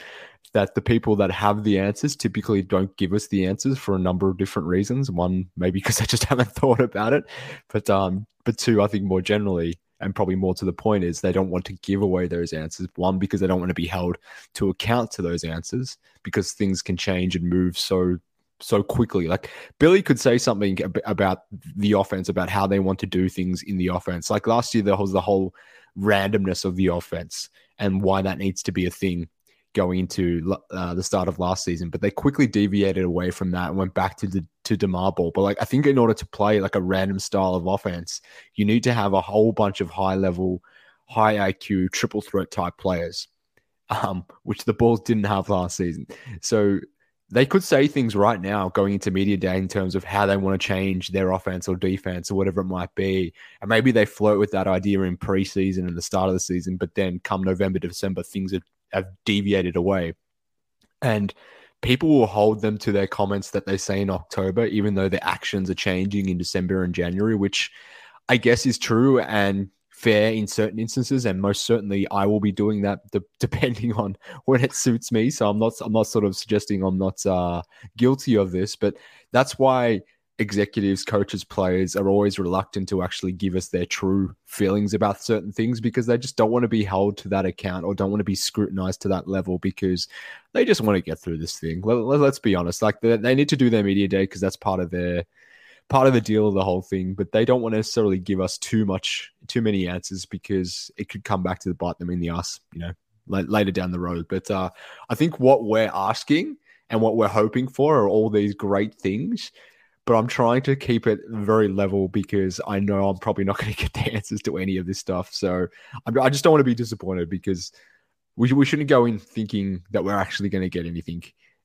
that the people that have the answers typically don't give us the answers for a number of different reasons. One, maybe because they (laughs) just haven't thought about it, but um, but two, I think more generally, and probably more to the point, is they don't want to give away those answers. One, because they don't want to be held to account to those answers because things can change and move so so quickly. Like Billy could say something about the offense, about how they want to do things in the offense. Like last year, there was the whole randomness of the offense and why that needs to be a thing going into uh, the start of last season, but they quickly deviated away from that and went back to the to Demar ball. But like I think in order to play like a random style of offense, you need to have a whole bunch of high level, high IQ, triple threat type players, um, which the Bulls didn't have last season. So they could say things right now going into media day in terms of how they want to change their offense or defense or whatever it might be. And maybe they flirt with that idea in preseason and the start of the season, but then come November, December, things are have deviated away. And people will hold them to their comments that they say in October, even though their actions are changing in December and January, which I guess is true and fair in certain instances. And most certainly, I will be doing that (laughs) depending on when it suits me. So I'm not, I'm not sort of suggesting I'm not uh, guilty of this, but that's why executives, coaches, players are always reluctant to actually give us their true feelings about certain things because they just don't want to be held to that account or don't want to be scrutinized to that level because they just want to get through this thing. Let, us be honest, like they, they need to do their media day because that's part of their part of the deal of the whole thing, but they don't want to necessarily give us too much, too many answers because it could come back to bite them in the ass, you know, later down the road. But uh, I think what we're asking and what we're hoping for are all these great things but I'm trying to keep it very level because I know I'm probably not (laughs) going to get the answers to any of this stuff. So I just don't want to be disappointed because we, we shouldn't go in thinking that we're actually going to get anything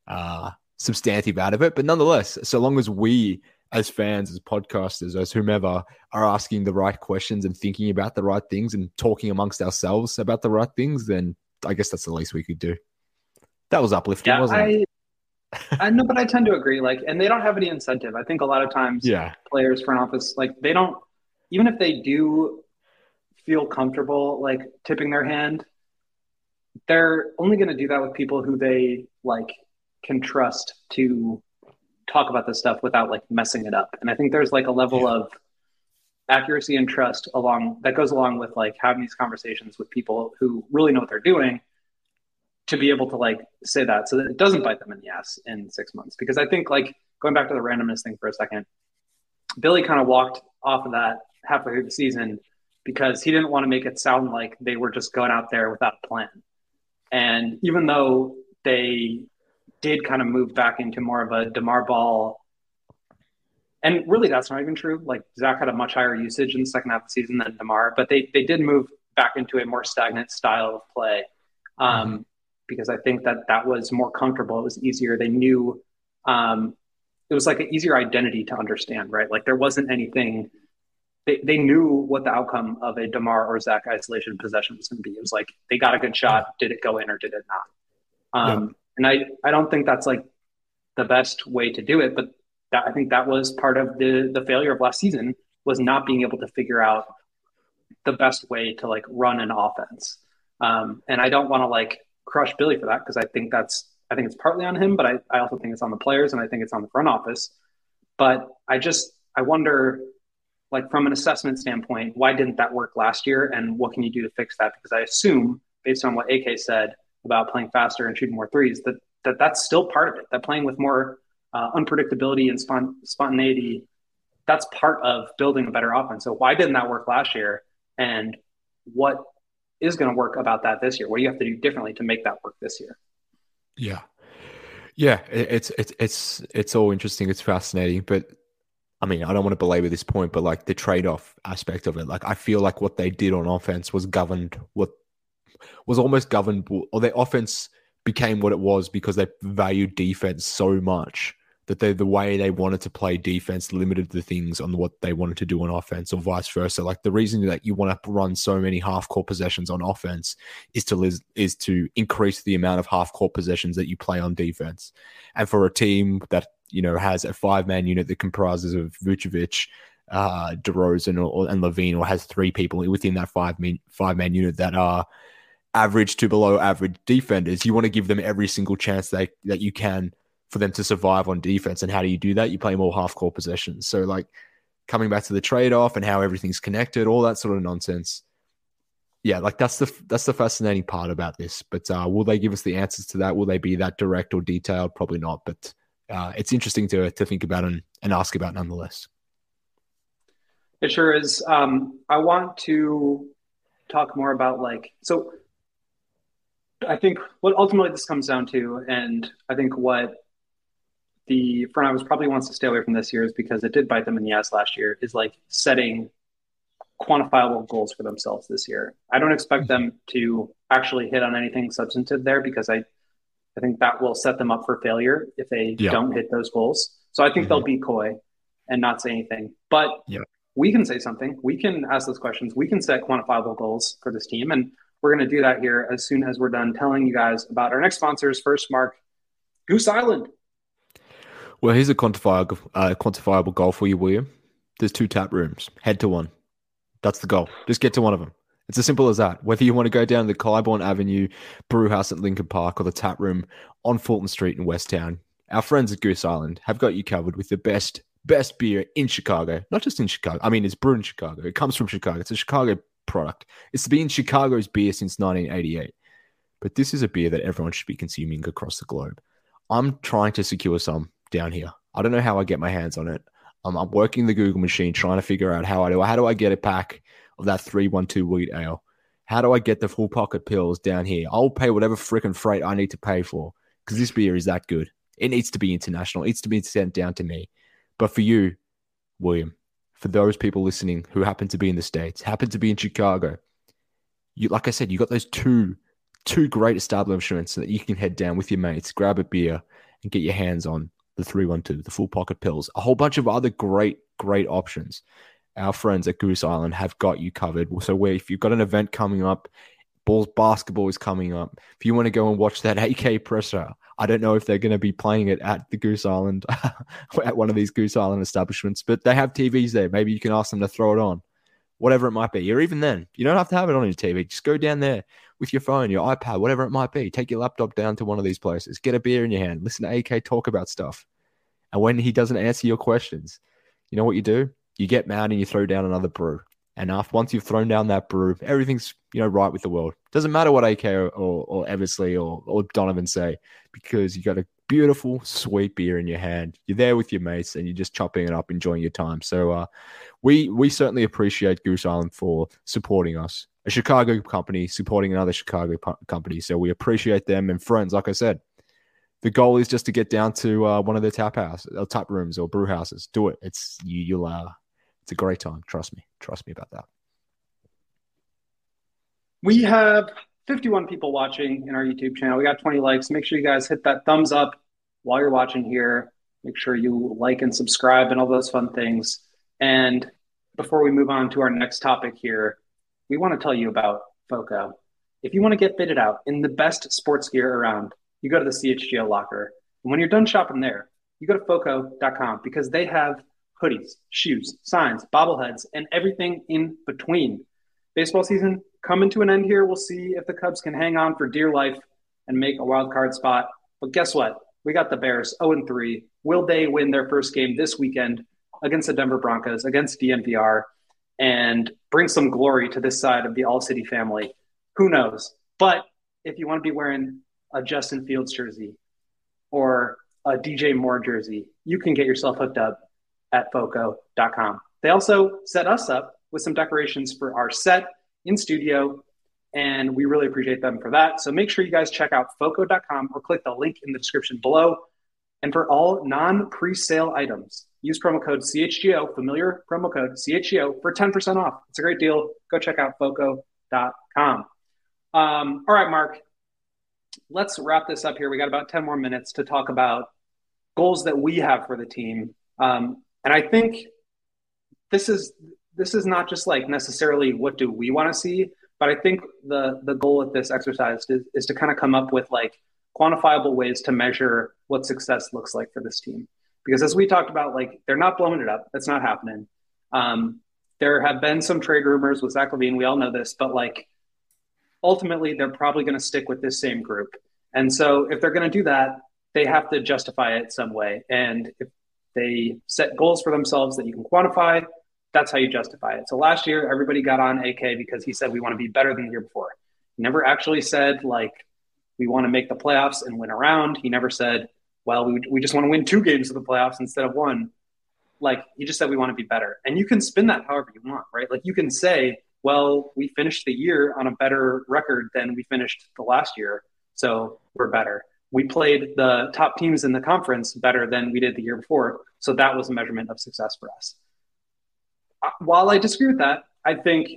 uh, substantive out of it. But nonetheless, so long as we, as fans, as podcasters, as whomever, are asking the right questions and thinking about the right things and talking amongst ourselves about the right things, then I guess that's the least we could do. That was uplifting, yeah, wasn't I, it? I know, but I tend to agree. Like, and they don't have any incentive. I think a lot of times, yeah, players front office, like they don't, even if they do feel comfortable, like tipping their hand, they're only going to do that with people who they like can trust to talk about this stuff without like messing it up. And I think there's like a level yeah. of accuracy and trust along that goes along with like having these conversations with people who really know what they're doing to be able to like say that so that it doesn't bite them in the ass in six months. Because I think like going back to the randomness thing for a second, Billy kind of walked off of that halfway through the season because he didn't want to make it sound like they were just going out there without a plan. And even though they did kind of move back into more of a DeMar ball, and really that's not even true. Like Zach had a much higher usage in the second half of the season than DeMar, but they they did move back into a more stagnant style of play. Um, mm-hmm. Because I think that that was more comfortable. It was easier. They knew um, it was like an easier identity to understand, right? Like there wasn't anything they, they knew what the outcome of a Demar or Zach isolation possession was going to be. It was like they got a good shot. Did it go in or did it not? Um. And I, I don't think that's like the best way to do it, but that, I think that was part of the the failure of last season was not being able to figure out the best way to like run an offense. Um, and I don't want to like crush Billy for that because I think that's I think it's partly on him, but I, I also think it's on the players and I think it's on the front office. But I just I wonder like from an assessment standpoint, why didn't that work last year, and what can you do to fix that? Because I assume, based on what AK said about playing faster and shooting more threes, that, that that's still part of it. That playing with more uh, unpredictability and spont- spontaneity, that's part of building a better offense. So why didn't that work last year? And what is going to work about that this year? What do you have to do differently to make that work this year? Yeah, yeah, it's it's it's it's all interesting. It's fascinating, but I mean, I don't want to belabor this point, but like the trade off aspect of it, like I feel like what they did on offense was governed, what was almost governed, or their offense became what it was because they valued defense so much that they, the way they wanted to play defense limited the things on what they wanted to do on offense, or vice versa. Like the reason that you want to run so many half court possessions on offense is to is to increase the amount of half court possessions that you play on defense. And for a team that you know, has a five man unit that comprises of Vucevic, uh, DeRozan, or, and LaVine or has three people within that five man five man unit that are average to below average defenders. You want to give them every single chance that that you can for them to survive on defense. And how do you do that? You play more half court possessions. So like coming back to the trade off and how everything's connected, all that sort of nonsense. Yeah, like that's the that's the fascinating part about this. But uh, will they give us the answers to that? Will they be that direct or detailed? Probably not. But uh, it's interesting to to think about and, and ask about nonetheless. It sure is. Um, I want to talk more about like so. I think what ultimately this comes down to, and I think what the front office probably wants to stay away from this year is because it did bite them in the ass last year. Is like setting quantifiable goals for themselves this year. I don't expect them to actually hit on anything substantive there because I I think that will set them up for failure if they yeah. don't hit those goals. So I think mm-hmm. they'll be coy and not say anything. But yeah. we can say something. We can ask those questions. We can set quantifiable goals for this team. And we're going to do that here as soon as we're done telling you guys about our next sponsors. First, Mark, Goose Island. Well, here's a quantifiable, uh, quantifiable goal for you, William. There's two tap rooms. Head to one. That's the goal. Just get to one of them. It's as simple as that. Whether you want to go down the Clybourn Avenue brew house at Lincoln Park or the tap room on Fulton Street in West Town, our friends at Goose Island have got you covered with the best best beer in Chicago. Not just in Chicago. I mean, it's brewed in Chicago. It comes from Chicago. It's a Chicago product. It's been Chicago's beer since 1988. But this is a beer that everyone should be consuming across the globe. I'm trying to secure some down here. I don't know how I get my hands on it. Um, I'm working the Google machine trying to figure out how I do. How do I get a pack of that 312 wheat ale. How do I get the full pocket pills down here? I'll pay whatever freaking freight I need to pay for because this beer is that good. It needs to be international. It needs to be sent down to me. But for you, William, for those people listening who happen to be in the States, happen to be in Chicago, you like I said, you got those two two great establishments that you can head down with your mates, grab a beer, and get your hands on the 312, the full pocket pills, a whole bunch of other great, great options our friends at Goose Island have got you covered. So where if you've got an event coming up, Bulls basketball is coming up. If you want to go and watch that AK presser, I don't know if they're going to be playing it at the Goose Island, (laughs) at one of these Goose Island establishments, but they have TVs there. Maybe you can ask them to throw it on, whatever it might be. Or even then, you don't have to have it on your TV. Just go down there with your phone, your iPad, whatever it might be. Take your laptop down to one of these places, get a beer in your hand, listen to AK talk about stuff. And when he doesn't answer your questions, you know what you do? you get mad and you throw down another brew. And after once you've thrown down that brew, everything's you know right with the world. Doesn't matter what AK or, or, Eversley or, or Donovan say, because you got a beautiful, sweet beer in your hand. You're there with your mates and you're just chopping it up, enjoying your time. So uh, we we certainly appreciate Goose Island for supporting us. A Chicago company supporting another Chicago company. So we appreciate them and friends. Like I said, the goal is just to get down to uh, one of their tap house, uh, tap rooms, or brew houses. Do it. It's you. You'll. Uh, it's a great time. Trust me. Trust me about that. We have 51 people watching in our YouTube channel. We got 20 likes. Make sure you guys hit that thumbs up while you're watching here. Make sure you like and subscribe and all those fun things. And before we move on to our next topic here, we want to tell you about FOCO. If you want to get fitted out in the best sports gear around, you go to the CHGO locker. And when you're done shopping there, you go to FOCO.com because they have hoodies, shoes, signs, bobbleheads, and everything in between. Baseball season coming to an end here. We'll see if the Cubs can hang on for dear life and make a wild card spot. But guess what? We got the Bears 0 3. Will they win their first game this weekend against the Denver Broncos, against DNVR, and bring some glory to this side of the All City family? Who knows? But if you want to be wearing a Justin Fields jersey or a DJ Moore jersey, you can get yourself hooked up at foco.com. They also set us up with some decorations for our set in studio, and we really appreciate them for that. So make sure you guys check out foco.com or click the link in the description below. And for all non pre sale items, use promo code CHGO, familiar promo code CHGO for 10% off. It's a great deal. Go check out foco.com. Um, all right, Mark, let's wrap this up here. We got about 10 more minutes to talk about goals that we have for the team. Um, and I think this is this is not just like necessarily what do we want to see, but I think the the goal of this exercise is, is to kind of come up with like quantifiable ways to measure what success looks like for this team. Because as we talked about, like they're not blowing it up. That's not happening. Um, there have been some trade rumors with Zach LaVine. We all know this, but like ultimately, they're probably going to stick with this same group. And so, if they're going to do that, they have to justify it some way. And if they set goals for themselves that you can quantify, that's how you justify it. So last year, everybody got on AK because he said we want to be better than the year before. He never actually said like we want to make the playoffs and win around. He never said, well, we, we just want to win two games of the playoffs instead of one. Like he just said we want to be better. And you can spin that however you want, right? Like you can say, well, we finished the year on a better record than we finished the last year. So we're better. We played the top teams in the conference better than we did the year before. So that was a measurement of success for us while I disagree with that, I think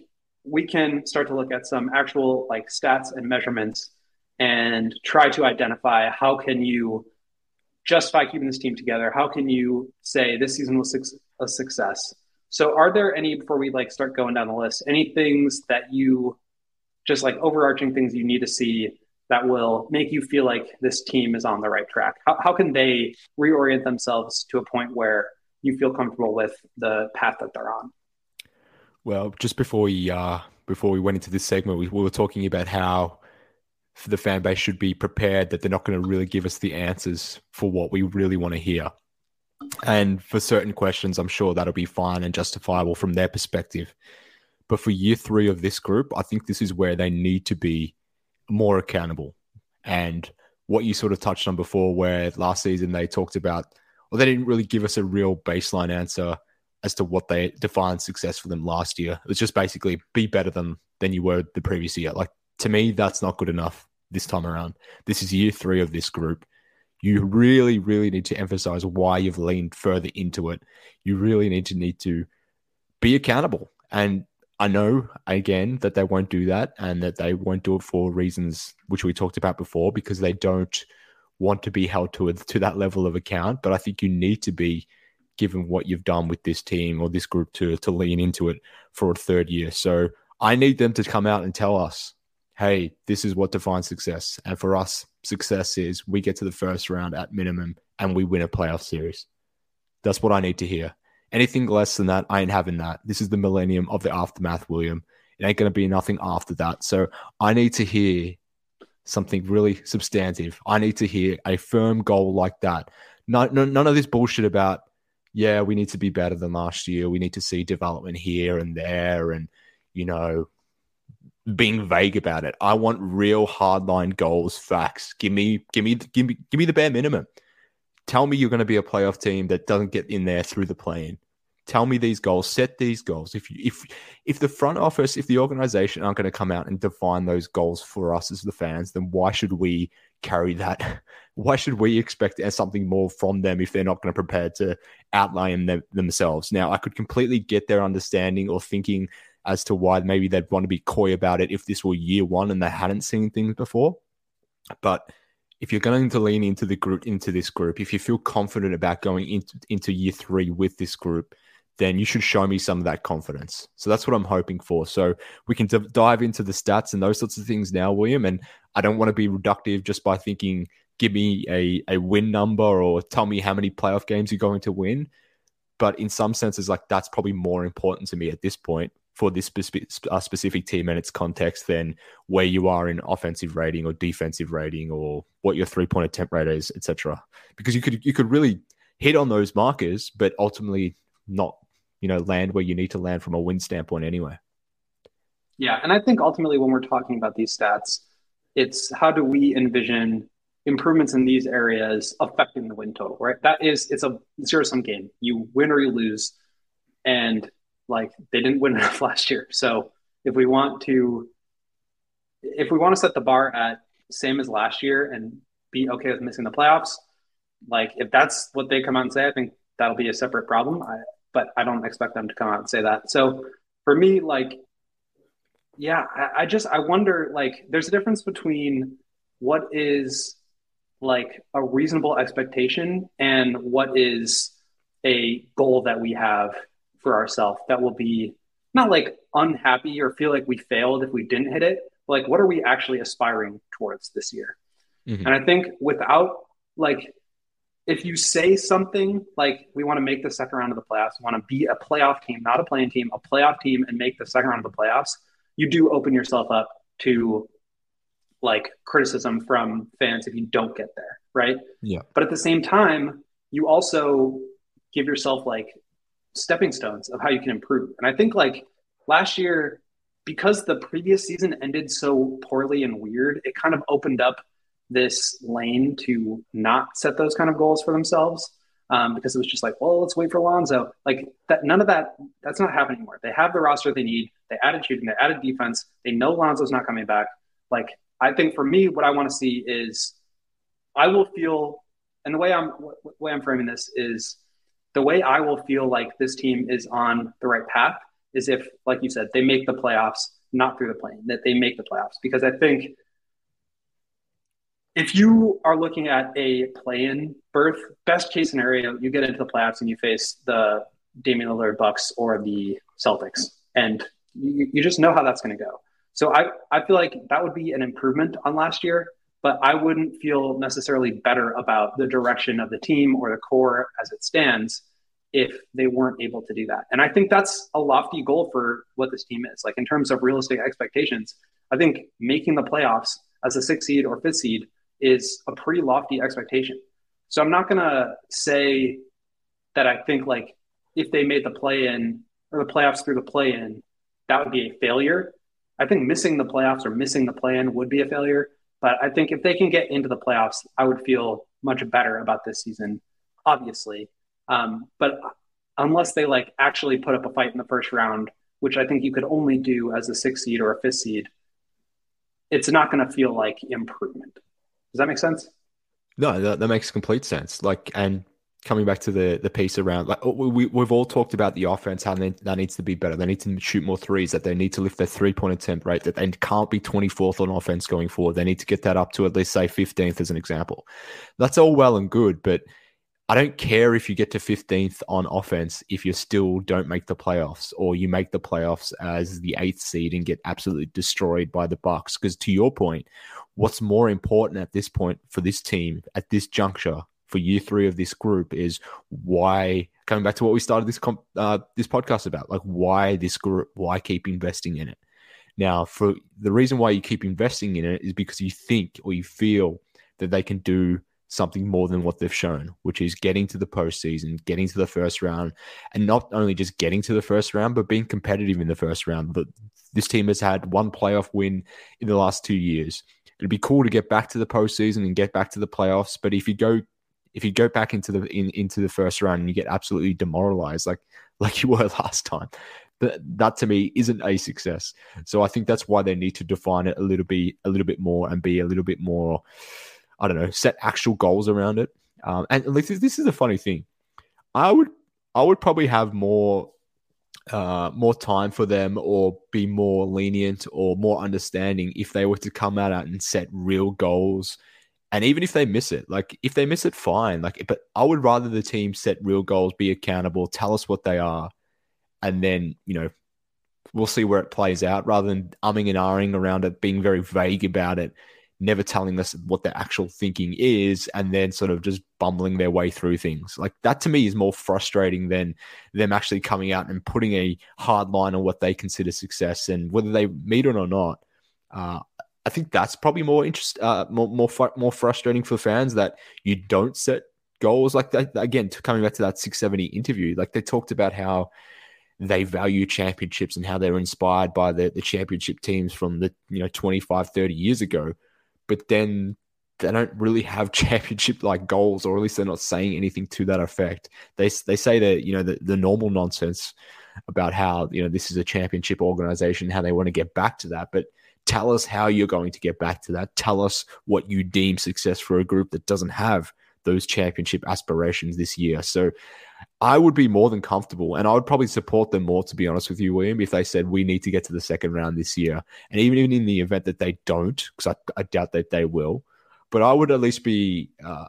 we can start to look at some actual like stats and measurements and try to identify how can you justify keeping this team together? How can you say this season was a success? So are there any before we like start going down the list, any things that you just like overarching things you need to see that will make you feel like this team is on the right track? How, how can they reorient themselves to a point where you feel comfortable with the path that they're on? Well, just before we uh, before we went into this segment, we, we were talking about how the fan base should be prepared that they're not going to really give us the answers for what we really want to hear. And for certain questions, I'm sure that'll be fine and justifiable from their perspective. But for year three of this group, I think this is where they need to be more accountable. And what you sort of touched on before, where last season they talked about well, they didn't really give us a real baseline answer as to what they defined success for them last year. It was just basically be better than than you were the previous year. Like to me, that's not good enough this time around. This is year three of this group. You really, really need to emphasize why you've leaned further into it. You really need to need to be accountable. And I know again that they won't do that and that they won't do it for reasons which we talked about before because they don't want to be held to to that level of account. But I think you need to be given what you've done with this team or this group to to lean into it for a third year. So I need them to come out and tell us, hey, this is what defines success. And for us, success is we get to the first round at minimum and we win a playoff series. That's what I need to hear. Anything less than that, I ain't having that. This is the millennium of the aftermath, William. It ain't going to be nothing after that. So I need to hear something really substantive. I need to hear a firm goal like that. No, no, none of this bullshit about, yeah, we need to be better than last year. We need to see development here and there and, you know, being vague about it. I want real hardline goals, facts. Give me, give me, give me, give me the bare minimum. Tell me you're going to be a playoff team that doesn't get in there through the play-in. Tell me these goals. Set these goals. If you, if if the front office, if the organization aren't going to come out and define those goals for us as the fans, then why should we carry that? (laughs) Why should we expect something more from them if they're not going to prepare to outline them themselves? Now, I could completely get their understanding or thinking as to why maybe they'd want to be coy about it if this were year one and they hadn't seen things before. But if you're going to lean into the group into this group, if you feel confident about going into, into year three with this group, then you should show me some of that confidence. So that's what I'm hoping for. So we can d- dive into the stats and those sorts of things now, William. And I don't want to be reductive just by thinking, give me a, a win number or tell me how many playoff games you're going to win. But in some senses, like that's probably more important to me at this point for this specific, uh, specific team and its context than where you are in offensive rating or defensive rating or what your three point attempt rate is, etc. Because you could you could really hit on those markers, but ultimately not you know land where you need to land from a win standpoint anyway. Yeah, and I think ultimately when we're talking about these stats, it's how do we envision improvements in these areas affecting the win total, right? That is, it's a zero sum game. You win or you lose, and like they didn't win (laughs) enough last year. So if we want to, if we want to set the bar at same as last year and be okay with missing the playoffs, like if that's what they come out and say, I think that'll be a separate problem. I, but I don't expect them to come out and say that. So for me, like, yeah, I, I just I wonder like there's a difference between what is like a reasonable expectation and what is a goal that we have for ourselves that will be not like unhappy or feel like we failed if we didn't hit it. Like, what are we actually aspiring towards this year? Mm-hmm. And I think without like, if you say something like we want to make the second round of the playoffs, want to be a playoff team, not a play-in team, a playoff team, and make the second round of the playoffs, you do open yourself up to like criticism from fans if you don't get there, right? Yeah. But at the same time, you also give yourself like stepping stones of how you can improve. And I think like last year, because the previous season ended so poorly and weird, it kind of opened up this lane to not set those kind of goals for themselves. Um, because it was just like, well, let's wait for Lonzo. Like that, none of that. That's not happening anymore. They have the roster they need. They added shooting. They added defense. They know Lonzo's not coming back. Like I think for me, what I want to see is, I will feel, and the way I'm, way I'm framing this is, the way I will feel like this team is on the right path is if, like you said, they make the playoffs, not through the play-in, that they make the playoffs. Because I think if you are looking at a play-in berth, best case scenario, you get into the playoffs and you face the Damian Lillard Bucks or the Celtics, and you, you just know how that's going to go. So I, I feel like that would be an improvement on last year, but I wouldn't feel necessarily better about the direction of the team or the core as it stands if they weren't able to do that. And I think that's a lofty goal for what this team is. Like in terms of realistic expectations, I think making the playoffs as a six seed or fifth seed is a pretty lofty expectation. So I'm not going to say that I think like if they made the play in or the playoffs through the play in, that would be a failure. I think missing the playoffs or missing the play in would be a failure. But I think if they can get into the playoffs, I would feel much better about this season, obviously. Um, but unless they like actually put up a fight in the first round, which I think you could only do as a six seed or a fifth seed, it's not going to feel like improvement. Does that make sense? No, that, that makes complete sense. Like, and coming back to the the piece around like oh, we we've all talked about the offense how they, that needs to be better. They need to shoot more threes. That they need to lift their three point attempt rate. That they can't be twenty fourth on offense going forward. They need to get that up to at least say fifteenth as an example. That's all well and good, but I don't care if you get to fifteenth on offense if you still don't make the playoffs or you make the playoffs as the eighth seed and get absolutely destroyed by the Bucks. Because to your point, what's more important at this point for this team at this juncture for year three of this group is why coming back to what we started this comp, uh, this podcast about, like why this group, why keep investing in it. Now, for the reason why you keep investing in it is because you think or you feel that they can do something more than what they've shown, which is getting to the postseason, getting to the first round, and not only just getting to the first round, but being competitive in the first round. But this team has had one playoff win in the last two years. It'd be cool to get back to the postseason and get back to the playoffs, but if you go If you go back into the in, into the first round and you get absolutely demoralized, like (laughs) like you were last time, that that to me isn't a success. So I think that's why they need to define it a little bit a little bit more and be a little bit more. I don't know, set actual goals around it. Um, and this is, this is a funny thing. I would I would probably have more uh, more time for them or be more lenient or more understanding if they were to come out and set real goals. And even if they miss it, like if they miss it, fine. Like, but I would rather the team set real goals, be accountable, tell us what they are, and then you know we'll see where it plays out rather than umming and ahhing around it, being very vague about it, never telling us what their actual thinking is and then sort of just bumbling their way through things. Like that to me is more frustrating than them actually coming out and putting a hard line on what they consider success and whether they meet it or not. Uh, I think that's probably more interest, uh, more more more frustrating for fans that you don't set goals like that. Again, coming back to that 670 interview, like they talked about how they value championships and how they're inspired by the, the championship teams from the you know 25 30 years ago but then they don't really have (laughs) championship like goals, or at least they're not saying anything to that effect. They they say that you know the, the normal nonsense about how you know this is a championship organization, how they want to get back to that, but tell us how you're going to get back to that. Tell us what you deem success for a group that doesn't have those championship aspirations this year. So I would be more than comfortable and I would probably support them more, to be honest with you, William, if they said we need to get to the second round this year. And even, even in the event that they don't, because I, I, doubt that they will, but I would at least be. Uh,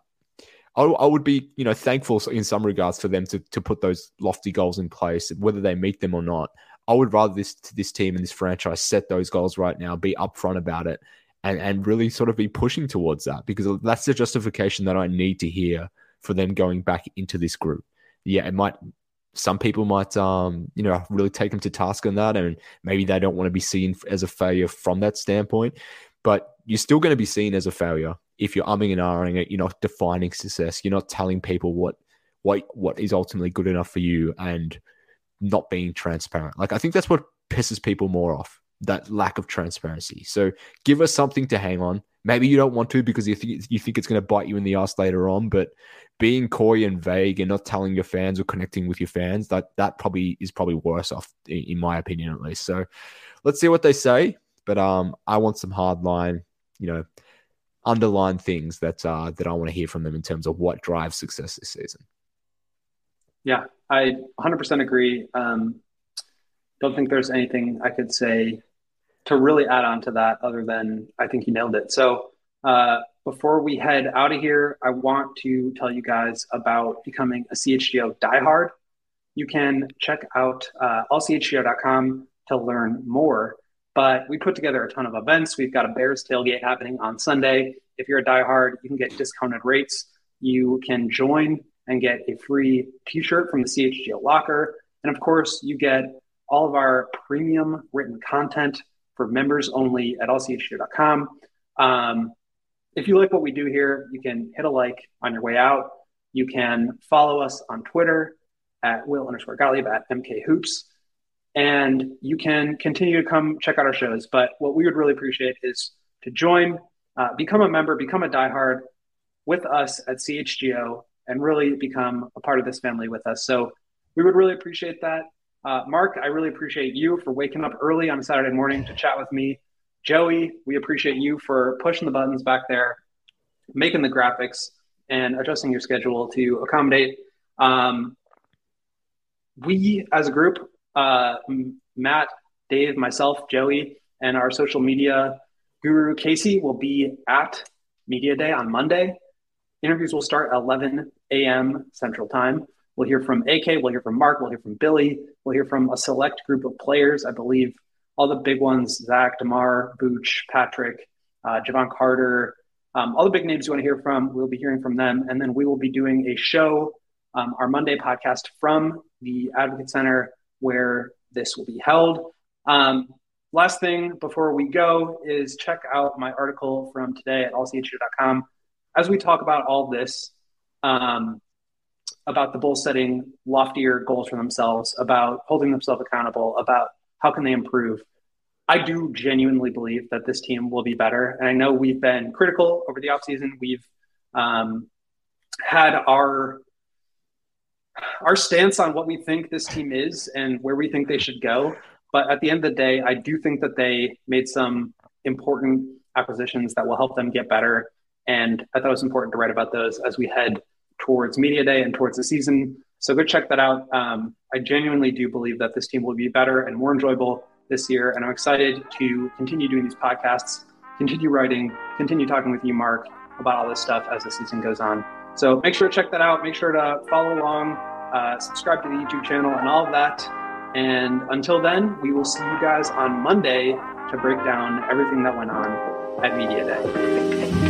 I, I would be, you know, thankful in some regards for them to, to put those lofty goals in place, whether they meet them or not. I would rather this this team and this franchise set those goals right now, be upfront about it, and and really sort of be pushing towards that because that's the justification that I need to hear for them going back into this group yeah, it might. Some people might, um, you know, really take them to task on that, and maybe they don't want to be seen as a failure from that standpoint. But you're still going to be seen as a failure if you're umming and ahhing it. You're not defining success. You're not telling people what what what is ultimately good enough for you, and not being transparent. Like I think that's what pisses people more off that lack of transparency. So give us something to hang on. Maybe you don't want to because you think you think it's going to bite you in the ass later on, but being coy and vague and not telling your fans or connecting with your fans, that that probably is probably worse off in, my opinion at least. So let's see what they say. But um I want some hard line, you know, underline things that uh that I want to hear from them in terms of what drives success this season. Yeah, I 100% agree. Um, don't think there's anything I could say to really add on to that other than I think you nailed it. So, uh, before we head out of here, I want to tell you guys about becoming a CHGO diehard. You can check out uh, allchgo.com to learn more. But we put together a ton of events. We've got a Bears tailgate happening on Sunday. If you're a diehard, you can get discounted rates. You can join and get a free t-shirt from the CHGO locker. And of course, you get all of our premium written content for members only at allchgo.com. Um, if you like what we do here, you can hit a like on your way out. You can follow us on Twitter at Will underscore Gottlieb at MK Hoops. And you can continue to come check out our shows. But what we would really appreciate is to join, uh, become a member, become a diehard with us at CHGO, and really become a part of this family with us. So we would really appreciate that. Uh, Mark, I really appreciate you for waking up early on a Saturday morning to chat with me. Joey, we appreciate you for pushing the buttons back there, making the graphics, and adjusting your schedule to accommodate. Um, we, as a group, uh, Matt, Dave, myself, Joey, and our social media guru Casey will be at Media Day on Monday. Interviews will start at 11 a.m. Central Time. We'll hear from AK, we'll hear from Mark, we'll hear from Billy, we'll hear from a select group of players. I believe all the big ones Zach, DeMar, Booch, Patrick, uh, Jevon Carter, um, all the big names you want to hear from. We'll be hearing from them. And then we will be doing a show, um, our Monday podcast from the Advocate Center where this will be held. Um, last thing before we go is check out my article from today at allchgo.com. As we talk about all this, um, about the Bulls setting loftier goals for themselves, about holding themselves accountable, about how can they improve. I do genuinely believe that this team will be better. And I know we've been critical over the offseason. We've um, had our our stance on what we think this team is and where we think they should go. But at the end of the day, I do think that they made some important acquisitions that will help them get better. And I thought it was important to write about those as we head towards media day and towards the season. So go check that out. Um, I genuinely do believe that this team will be better and more enjoyable this year. And I'm excited to continue doing these podcasts, continue writing, continue talking with you, Mark, about all this stuff as the season goes on. So make sure to check that out. Make sure to follow along, uh, subscribe to the YouTube channel, and all of that. And until then, we will see you guys on Monday to break down everything that went on at Media Day.